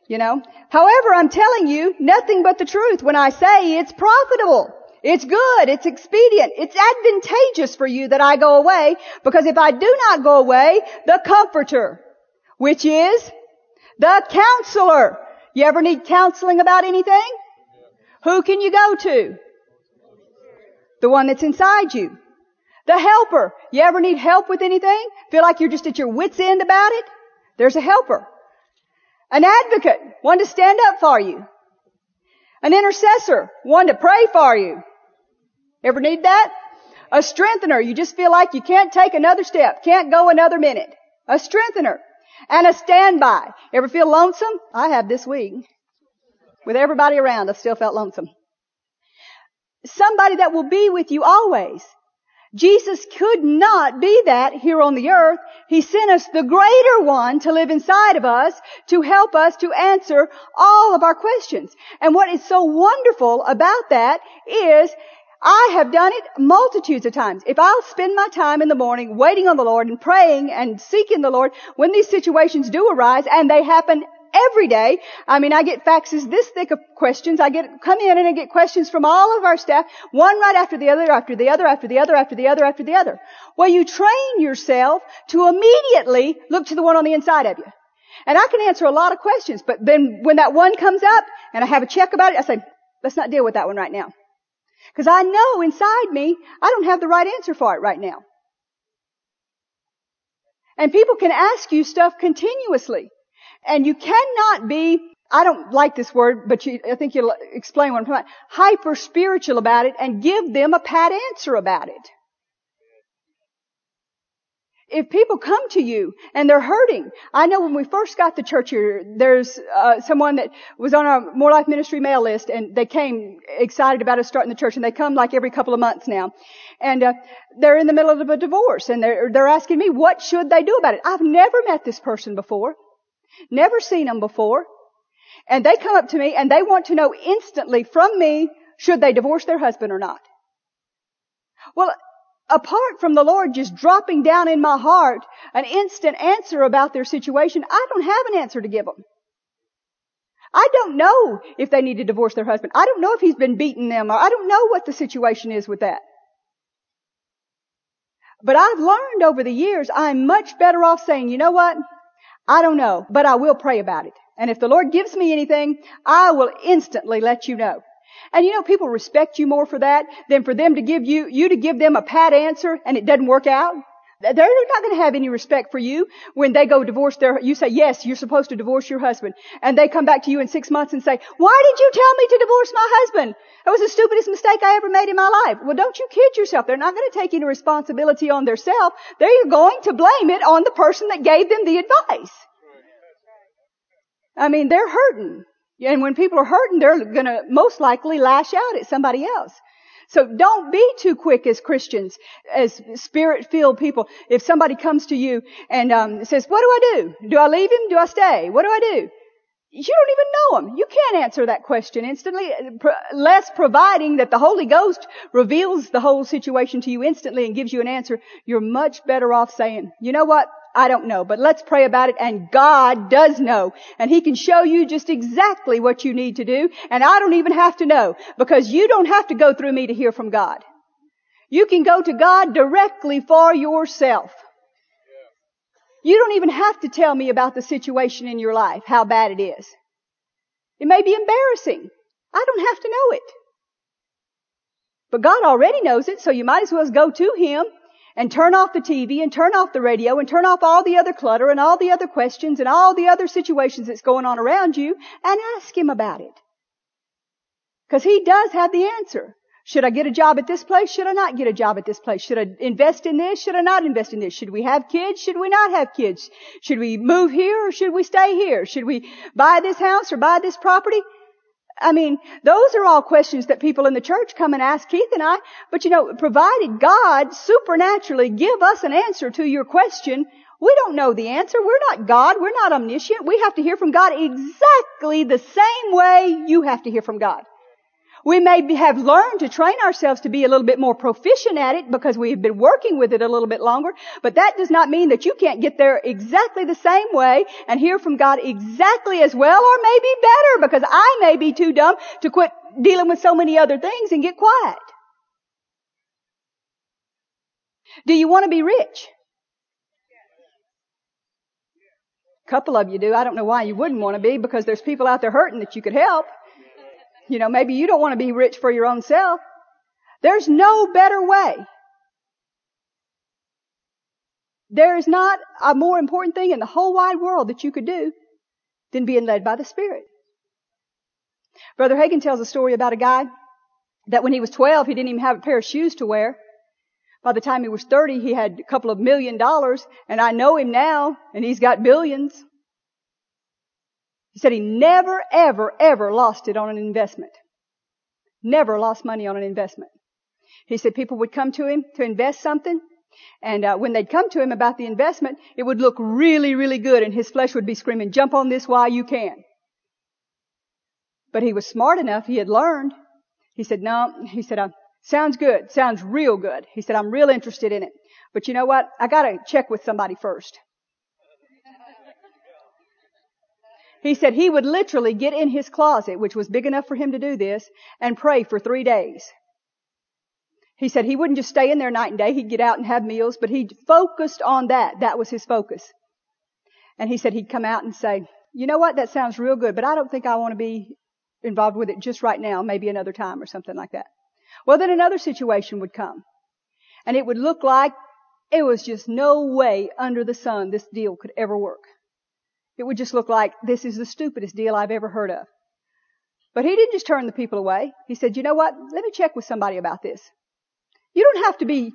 You know. However, I'm telling you nothing but the truth when I say it's profitable. It's good. It's expedient. It's advantageous for you that I go away because if I do not go away, the comforter, which is the counselor, you ever need counseling about anything? Who can you go to? The one that's inside you. The helper. You ever need help with anything? Feel like you're just at your wit's end about it? There's a helper. An advocate. One to stand up for you. An intercessor. One to pray for you. Ever need that? A strengthener. You just feel like you can't take another step. Can't go another minute. A strengthener and a standby. Ever feel lonesome? I have this week. With everybody around, I still felt lonesome. Somebody that will be with you always. Jesus could not be that here on the earth. He sent us the greater one to live inside of us to help us to answer all of our questions. And what is so wonderful about that is I have done it multitudes of times. If I'll spend my time in the morning waiting on the Lord and praying and seeking the Lord, when these situations do arise, and they happen every day, I mean, I get faxes this thick of questions. I get, come in and I get questions from all of our staff, one right after the other, after the other, after the other, after the other, after the other. Well, you train yourself to immediately look to the one on the inside of you. And I can answer a lot of questions, but then when that one comes up and I have a check about it, I say, let's not deal with that one right now. Because I know inside me, I don't have the right answer for it right now. And people can ask you stuff continuously. And you cannot be, I don't like this word, but you, I think you'll explain what I'm talking about, hyper spiritual about it and give them a pat answer about it if people come to you and they're hurting, I know when we first got the church here, there's uh, someone that was on our More Life Ministry mail list, and they came excited about us starting the church, and they come like every couple of months now, and uh, they're in the middle of a divorce, and they're they're asking me what should they do about it. I've never met this person before, never seen them before. And they come up to me and they want to know instantly from me, should they divorce their husband or not? Well, apart from the Lord just dropping down in my heart an instant answer about their situation, I don't have an answer to give them. I don't know if they need to divorce their husband. I don't know if he's been beating them or I don't know what the situation is with that. But I've learned over the years I'm much better off saying, you know what? I don't know, but I will pray about it. And if the Lord gives me anything, I will instantly let you know. And you know, people respect you more for that than for them to give you, you to give them a pat answer and it doesn't work out. They're not going to have any respect for you when they go divorce their, you say, yes, you're supposed to divorce your husband. And they come back to you in six months and say, why did you tell me to divorce my husband? That was the stupidest mistake I ever made in my life. Well, don't you kid yourself. They're not going to take any responsibility on themselves. They're going to blame it on the person that gave them the advice. I mean, they're hurting. And when people are hurting, they're going to most likely lash out at somebody else. So don't be too quick as Christians, as spirit-filled people. If somebody comes to you and um, says, "What do I do? Do I leave him? Do I stay? What do I do?" You don't even know him. You can't answer that question instantly, less providing that the Holy Ghost reveals the whole situation to you instantly and gives you an answer. You're much better off saying, "You know what? I don't know, but let's pray about it and God does know. And He can show you just exactly what you need to do and I don't even have to know because you don't have to go through me to hear from God. You can go to God directly for yourself. You don't even have to tell me about the situation in your life, how bad it is. It may be embarrassing. I don't have to know it. But God already knows it, so you might as well go to Him and turn off the TV and turn off the radio and turn off all the other clutter and all the other questions and all the other situations that's going on around you and ask Him about it. Cause He does have the answer. Should I get a job at this place? Should I not get a job at this place? Should I invest in this? Should I not invest in this? Should we have kids? Should we not have kids? Should we move here or should we stay here? Should we buy this house or buy this property? I mean, those are all questions that people in the church come and ask Keith and I. But you know, provided God supernaturally give us an answer to your question, we don't know the answer. We're not God. We're not omniscient. We have to hear from God exactly the same way you have to hear from God. We may be, have learned to train ourselves to be a little bit more proficient at it because we've been working with it a little bit longer, but that does not mean that you can't get there exactly the same way and hear from God exactly as well or maybe better because I may be too dumb to quit dealing with so many other things and get quiet. Do you want to be rich? A couple of you do. I don't know why you wouldn't want to be because there's people out there hurting that you could help. You know, maybe you don't want to be rich for your own self. There's no better way. There is not a more important thing in the whole wide world that you could do than being led by the Spirit. Brother Hagin tells a story about a guy that when he was 12, he didn't even have a pair of shoes to wear. By the time he was 30, he had a couple of million dollars, and I know him now, and he's got billions. Said he never, ever, ever lost it on an investment. Never lost money on an investment. He said people would come to him to invest something, and uh, when they'd come to him about the investment, it would look really, really good, and his flesh would be screaming, "Jump on this while you can." But he was smart enough; he had learned. He said, "No," he said, uh, "Sounds good. Sounds real good." He said, "I'm real interested in it, but you know what? I got to check with somebody first. He said he would literally get in his closet, which was big enough for him to do this, and pray for three days. He said he wouldn't just stay in there night and day. He'd get out and have meals, but he focused on that. That was his focus. And he said he'd come out and say, you know what? That sounds real good, but I don't think I want to be involved with it just right now, maybe another time or something like that. Well, then another situation would come. And it would look like it was just no way under the sun this deal could ever work. It would just look like this is the stupidest deal I've ever heard of. But he didn't just turn the people away. He said, you know what? Let me check with somebody about this. You don't have to be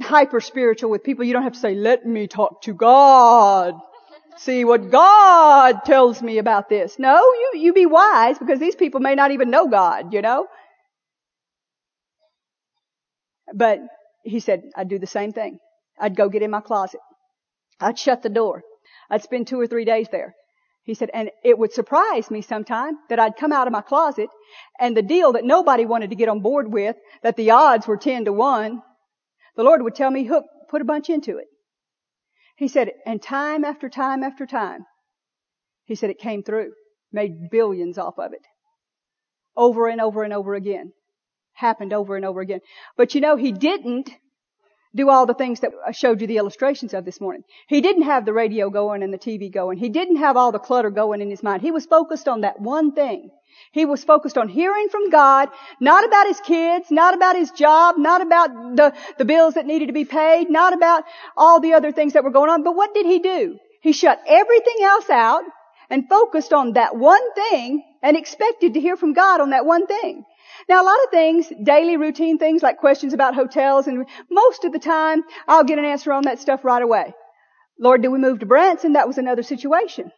hyper spiritual with people. You don't have to say, let me talk to God. See what God tells me about this. No, you, you be wise because these people may not even know God, you know? But he said, I'd do the same thing. I'd go get in my closet. I'd shut the door. I'd spend two or three days there. He said, and it would surprise me sometime that I'd come out of my closet and the deal that nobody wanted to get on board with, that the odds were 10 to 1, the Lord would tell me, hook, put a bunch into it. He said, and time after time after time, he said it came through, made billions off of it. Over and over and over again. Happened over and over again. But you know, he didn't do all the things that I showed you the illustrations of this morning. He didn't have the radio going and the TV going. He didn't have all the clutter going in his mind. He was focused on that one thing. He was focused on hearing from God, not about his kids, not about his job, not about the, the bills that needed to be paid, not about all the other things that were going on. But what did he do? He shut everything else out and focused on that one thing and expected to hear from God on that one thing. Now a lot of things, daily routine things like questions about hotels and most of the time I'll get an answer on that stuff right away. Lord, did we move to Branson? That was another situation.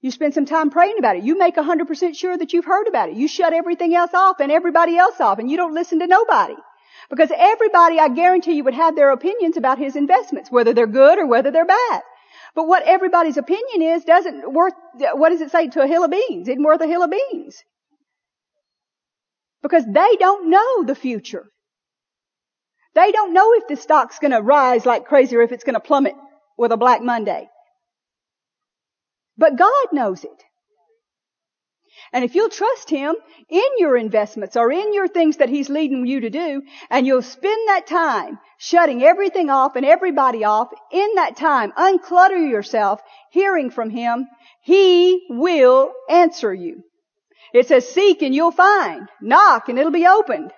You spend some time praying about it. You make 100% sure that you've heard about it. You shut everything else off and everybody else off and you don't listen to nobody. Because everybody, I guarantee you, would have their opinions about his investments, whether they're good or whether they're bad. But what everybody's opinion is doesn't worth, what does it say to a hill of beans? Isn't worth a hill of beans. Because they don't know the future. They don't know if the stock's gonna rise like crazy or if it's gonna plummet with a black Monday. But God knows it. And if you'll trust Him in your investments or in your things that He's leading you to do, and you'll spend that time shutting everything off and everybody off, in that time, unclutter yourself, hearing from Him, He will answer you. It says seek and you'll find. Knock and it'll be opened.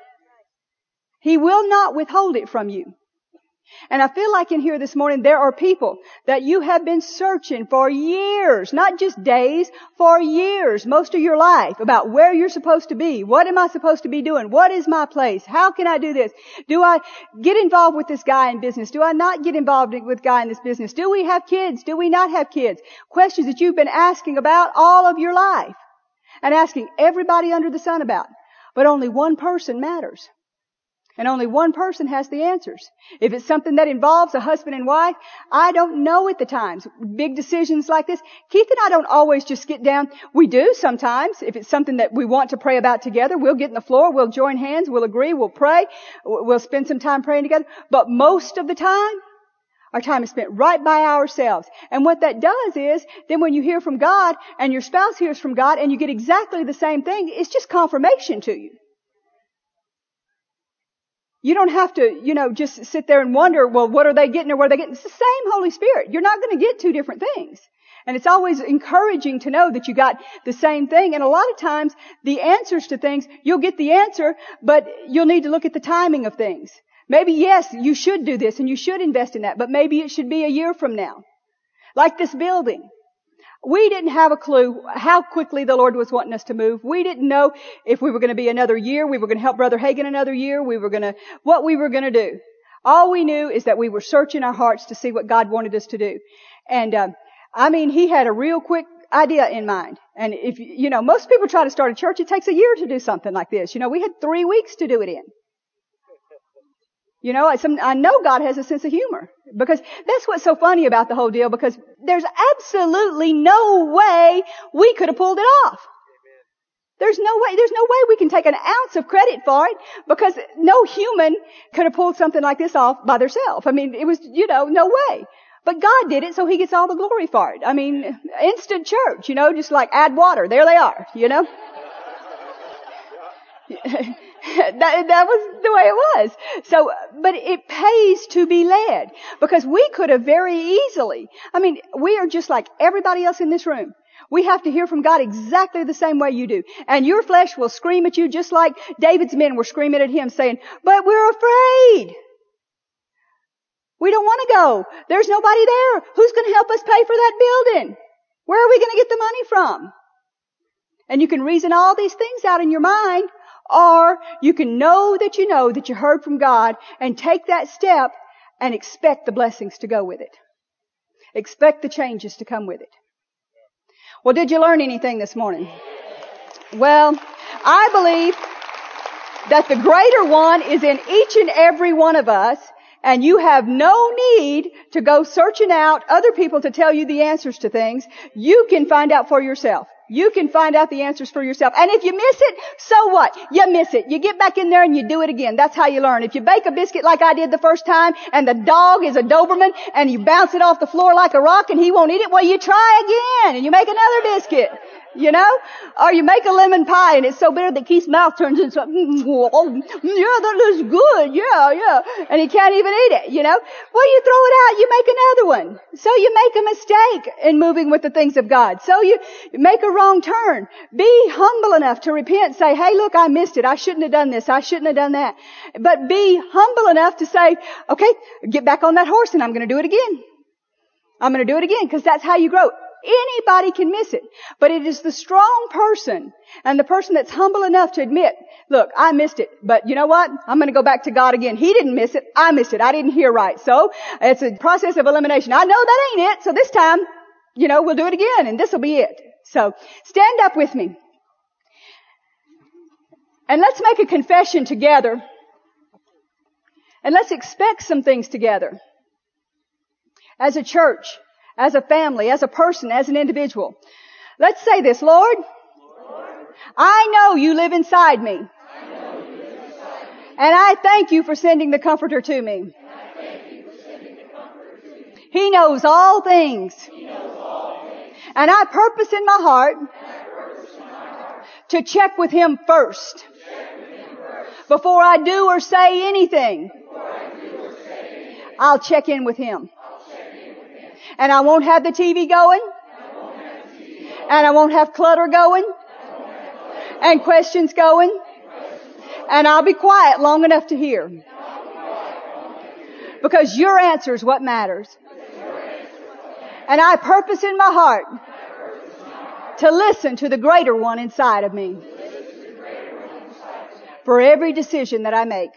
He will not withhold it from you. And I feel like in here this morning there are people that you have been searching for years, not just days, for years, most of your life about where you're supposed to be. What am I supposed to be doing? What is my place? How can I do this? Do I get involved with this guy in business? Do I not get involved with guy in this business? Do we have kids? Do we not have kids? Questions that you've been asking about all of your life and asking everybody under the sun about. But only one person matters. And only one person has the answers. If it's something that involves a husband and wife, I don't know at the times. Big decisions like this. Keith and I don't always just get down. We do sometimes. If it's something that we want to pray about together, we'll get in the floor, we'll join hands, we'll agree, we'll pray, we'll spend some time praying together. But most of the time, our time is spent right by ourselves. And what that does is, then when you hear from God and your spouse hears from God and you get exactly the same thing, it's just confirmation to you. You don't have to, you know, just sit there and wonder, well, what are they getting or what are they getting? It's the same Holy Spirit. You're not going to get two different things. And it's always encouraging to know that you got the same thing. And a lot of times, the answers to things, you'll get the answer, but you'll need to look at the timing of things. Maybe yes, you should do this and you should invest in that, but maybe it should be a year from now. Like this building. We didn't have a clue how quickly the Lord was wanting us to move. We didn't know if we were going to be another year. We were going to help Brother Hagin another year. We were going to, what we were going to do. All we knew is that we were searching our hearts to see what God wanted us to do. And, uh, I mean, he had a real quick idea in mind. And if, you know, most people try to start a church, it takes a year to do something like this. You know, we had three weeks to do it in. You know, I know God has a sense of humor because that's what's so funny about the whole deal because there's absolutely no way we could have pulled it off. There's no way, there's no way we can take an ounce of credit for it because no human could have pulled something like this off by themselves. I mean, it was, you know, no way. But God did it so He gets all the glory for it. I mean, instant church, you know, just like add water. There they are, you know. that, that was the way it was. So, but it pays to be led because we could have very easily, I mean, we are just like everybody else in this room. We have to hear from God exactly the same way you do. And your flesh will scream at you just like David's men were screaming at him saying, but we're afraid. We don't want to go. There's nobody there. Who's going to help us pay for that building? Where are we going to get the money from? And you can reason all these things out in your mind or you can know that you know that you heard from God and take that step and expect the blessings to go with it. Expect the changes to come with it. Well, did you learn anything this morning? Well, I believe that the greater one is in each and every one of us and you have no need to go searching out other people to tell you the answers to things. You can find out for yourself. You can find out the answers for yourself. And if you miss it, so what? You miss it. You get back in there and you do it again. That's how you learn. If you bake a biscuit like I did the first time and the dog is a Doberman and you bounce it off the floor like a rock and he won't eat it, well you try again and you make another biscuit. You know? Or you make a lemon pie and it's so bitter that Keith's mouth turns into something, mm, mm, oh, mm, yeah, that looks good, yeah, yeah. And he can't even eat it, you know? Well, you throw it out, you make another one. So you make a mistake in moving with the things of God. So you make a wrong turn. Be humble enough to repent, say, hey, look, I missed it. I shouldn't have done this. I shouldn't have done that. But be humble enough to say, okay, get back on that horse and I'm going to do it again. I'm going to do it again because that's how you grow. Anybody can miss it. But it is the strong person and the person that's humble enough to admit, look, I missed it, but you know what? I'm going to go back to God again. He didn't miss it. I missed it. I didn't hear right. So it's a process of elimination. I know that ain't it. So this time, you know, we'll do it again and this will be it. So stand up with me. And let's make a confession together. And let's expect some things together. As a church, as a family, as a person, as an individual. Let's say this, Lord, I know you live inside me. And I thank you for sending the comforter to me. He knows all things. And I purpose in my heart to check with him first. Before I do or say anything, I'll check in with him. And I won't have the TV going. And I won't have clutter going. And questions going. And I'll be quiet long enough to hear. Because your answer is what matters. And I purpose in my heart to listen to the greater one inside of me. For every decision that I make.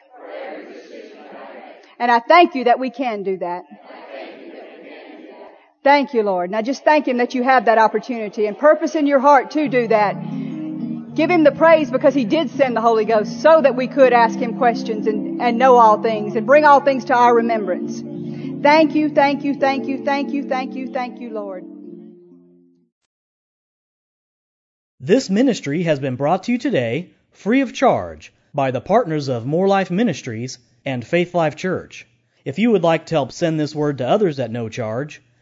And I thank you that we can do that. Thank you, Lord. Now just thank Him that you have that opportunity and purpose in your heart to do that. Give Him the praise because He did send the Holy Ghost so that we could ask Him questions and, and know all things and bring all things to our remembrance. Thank you, thank you, thank you, thank you, thank you, thank you, Lord. This ministry has been brought to you today free of charge by the partners of Moore Life Ministries and Faith Life Church. If you would like to help send this word to others at no charge,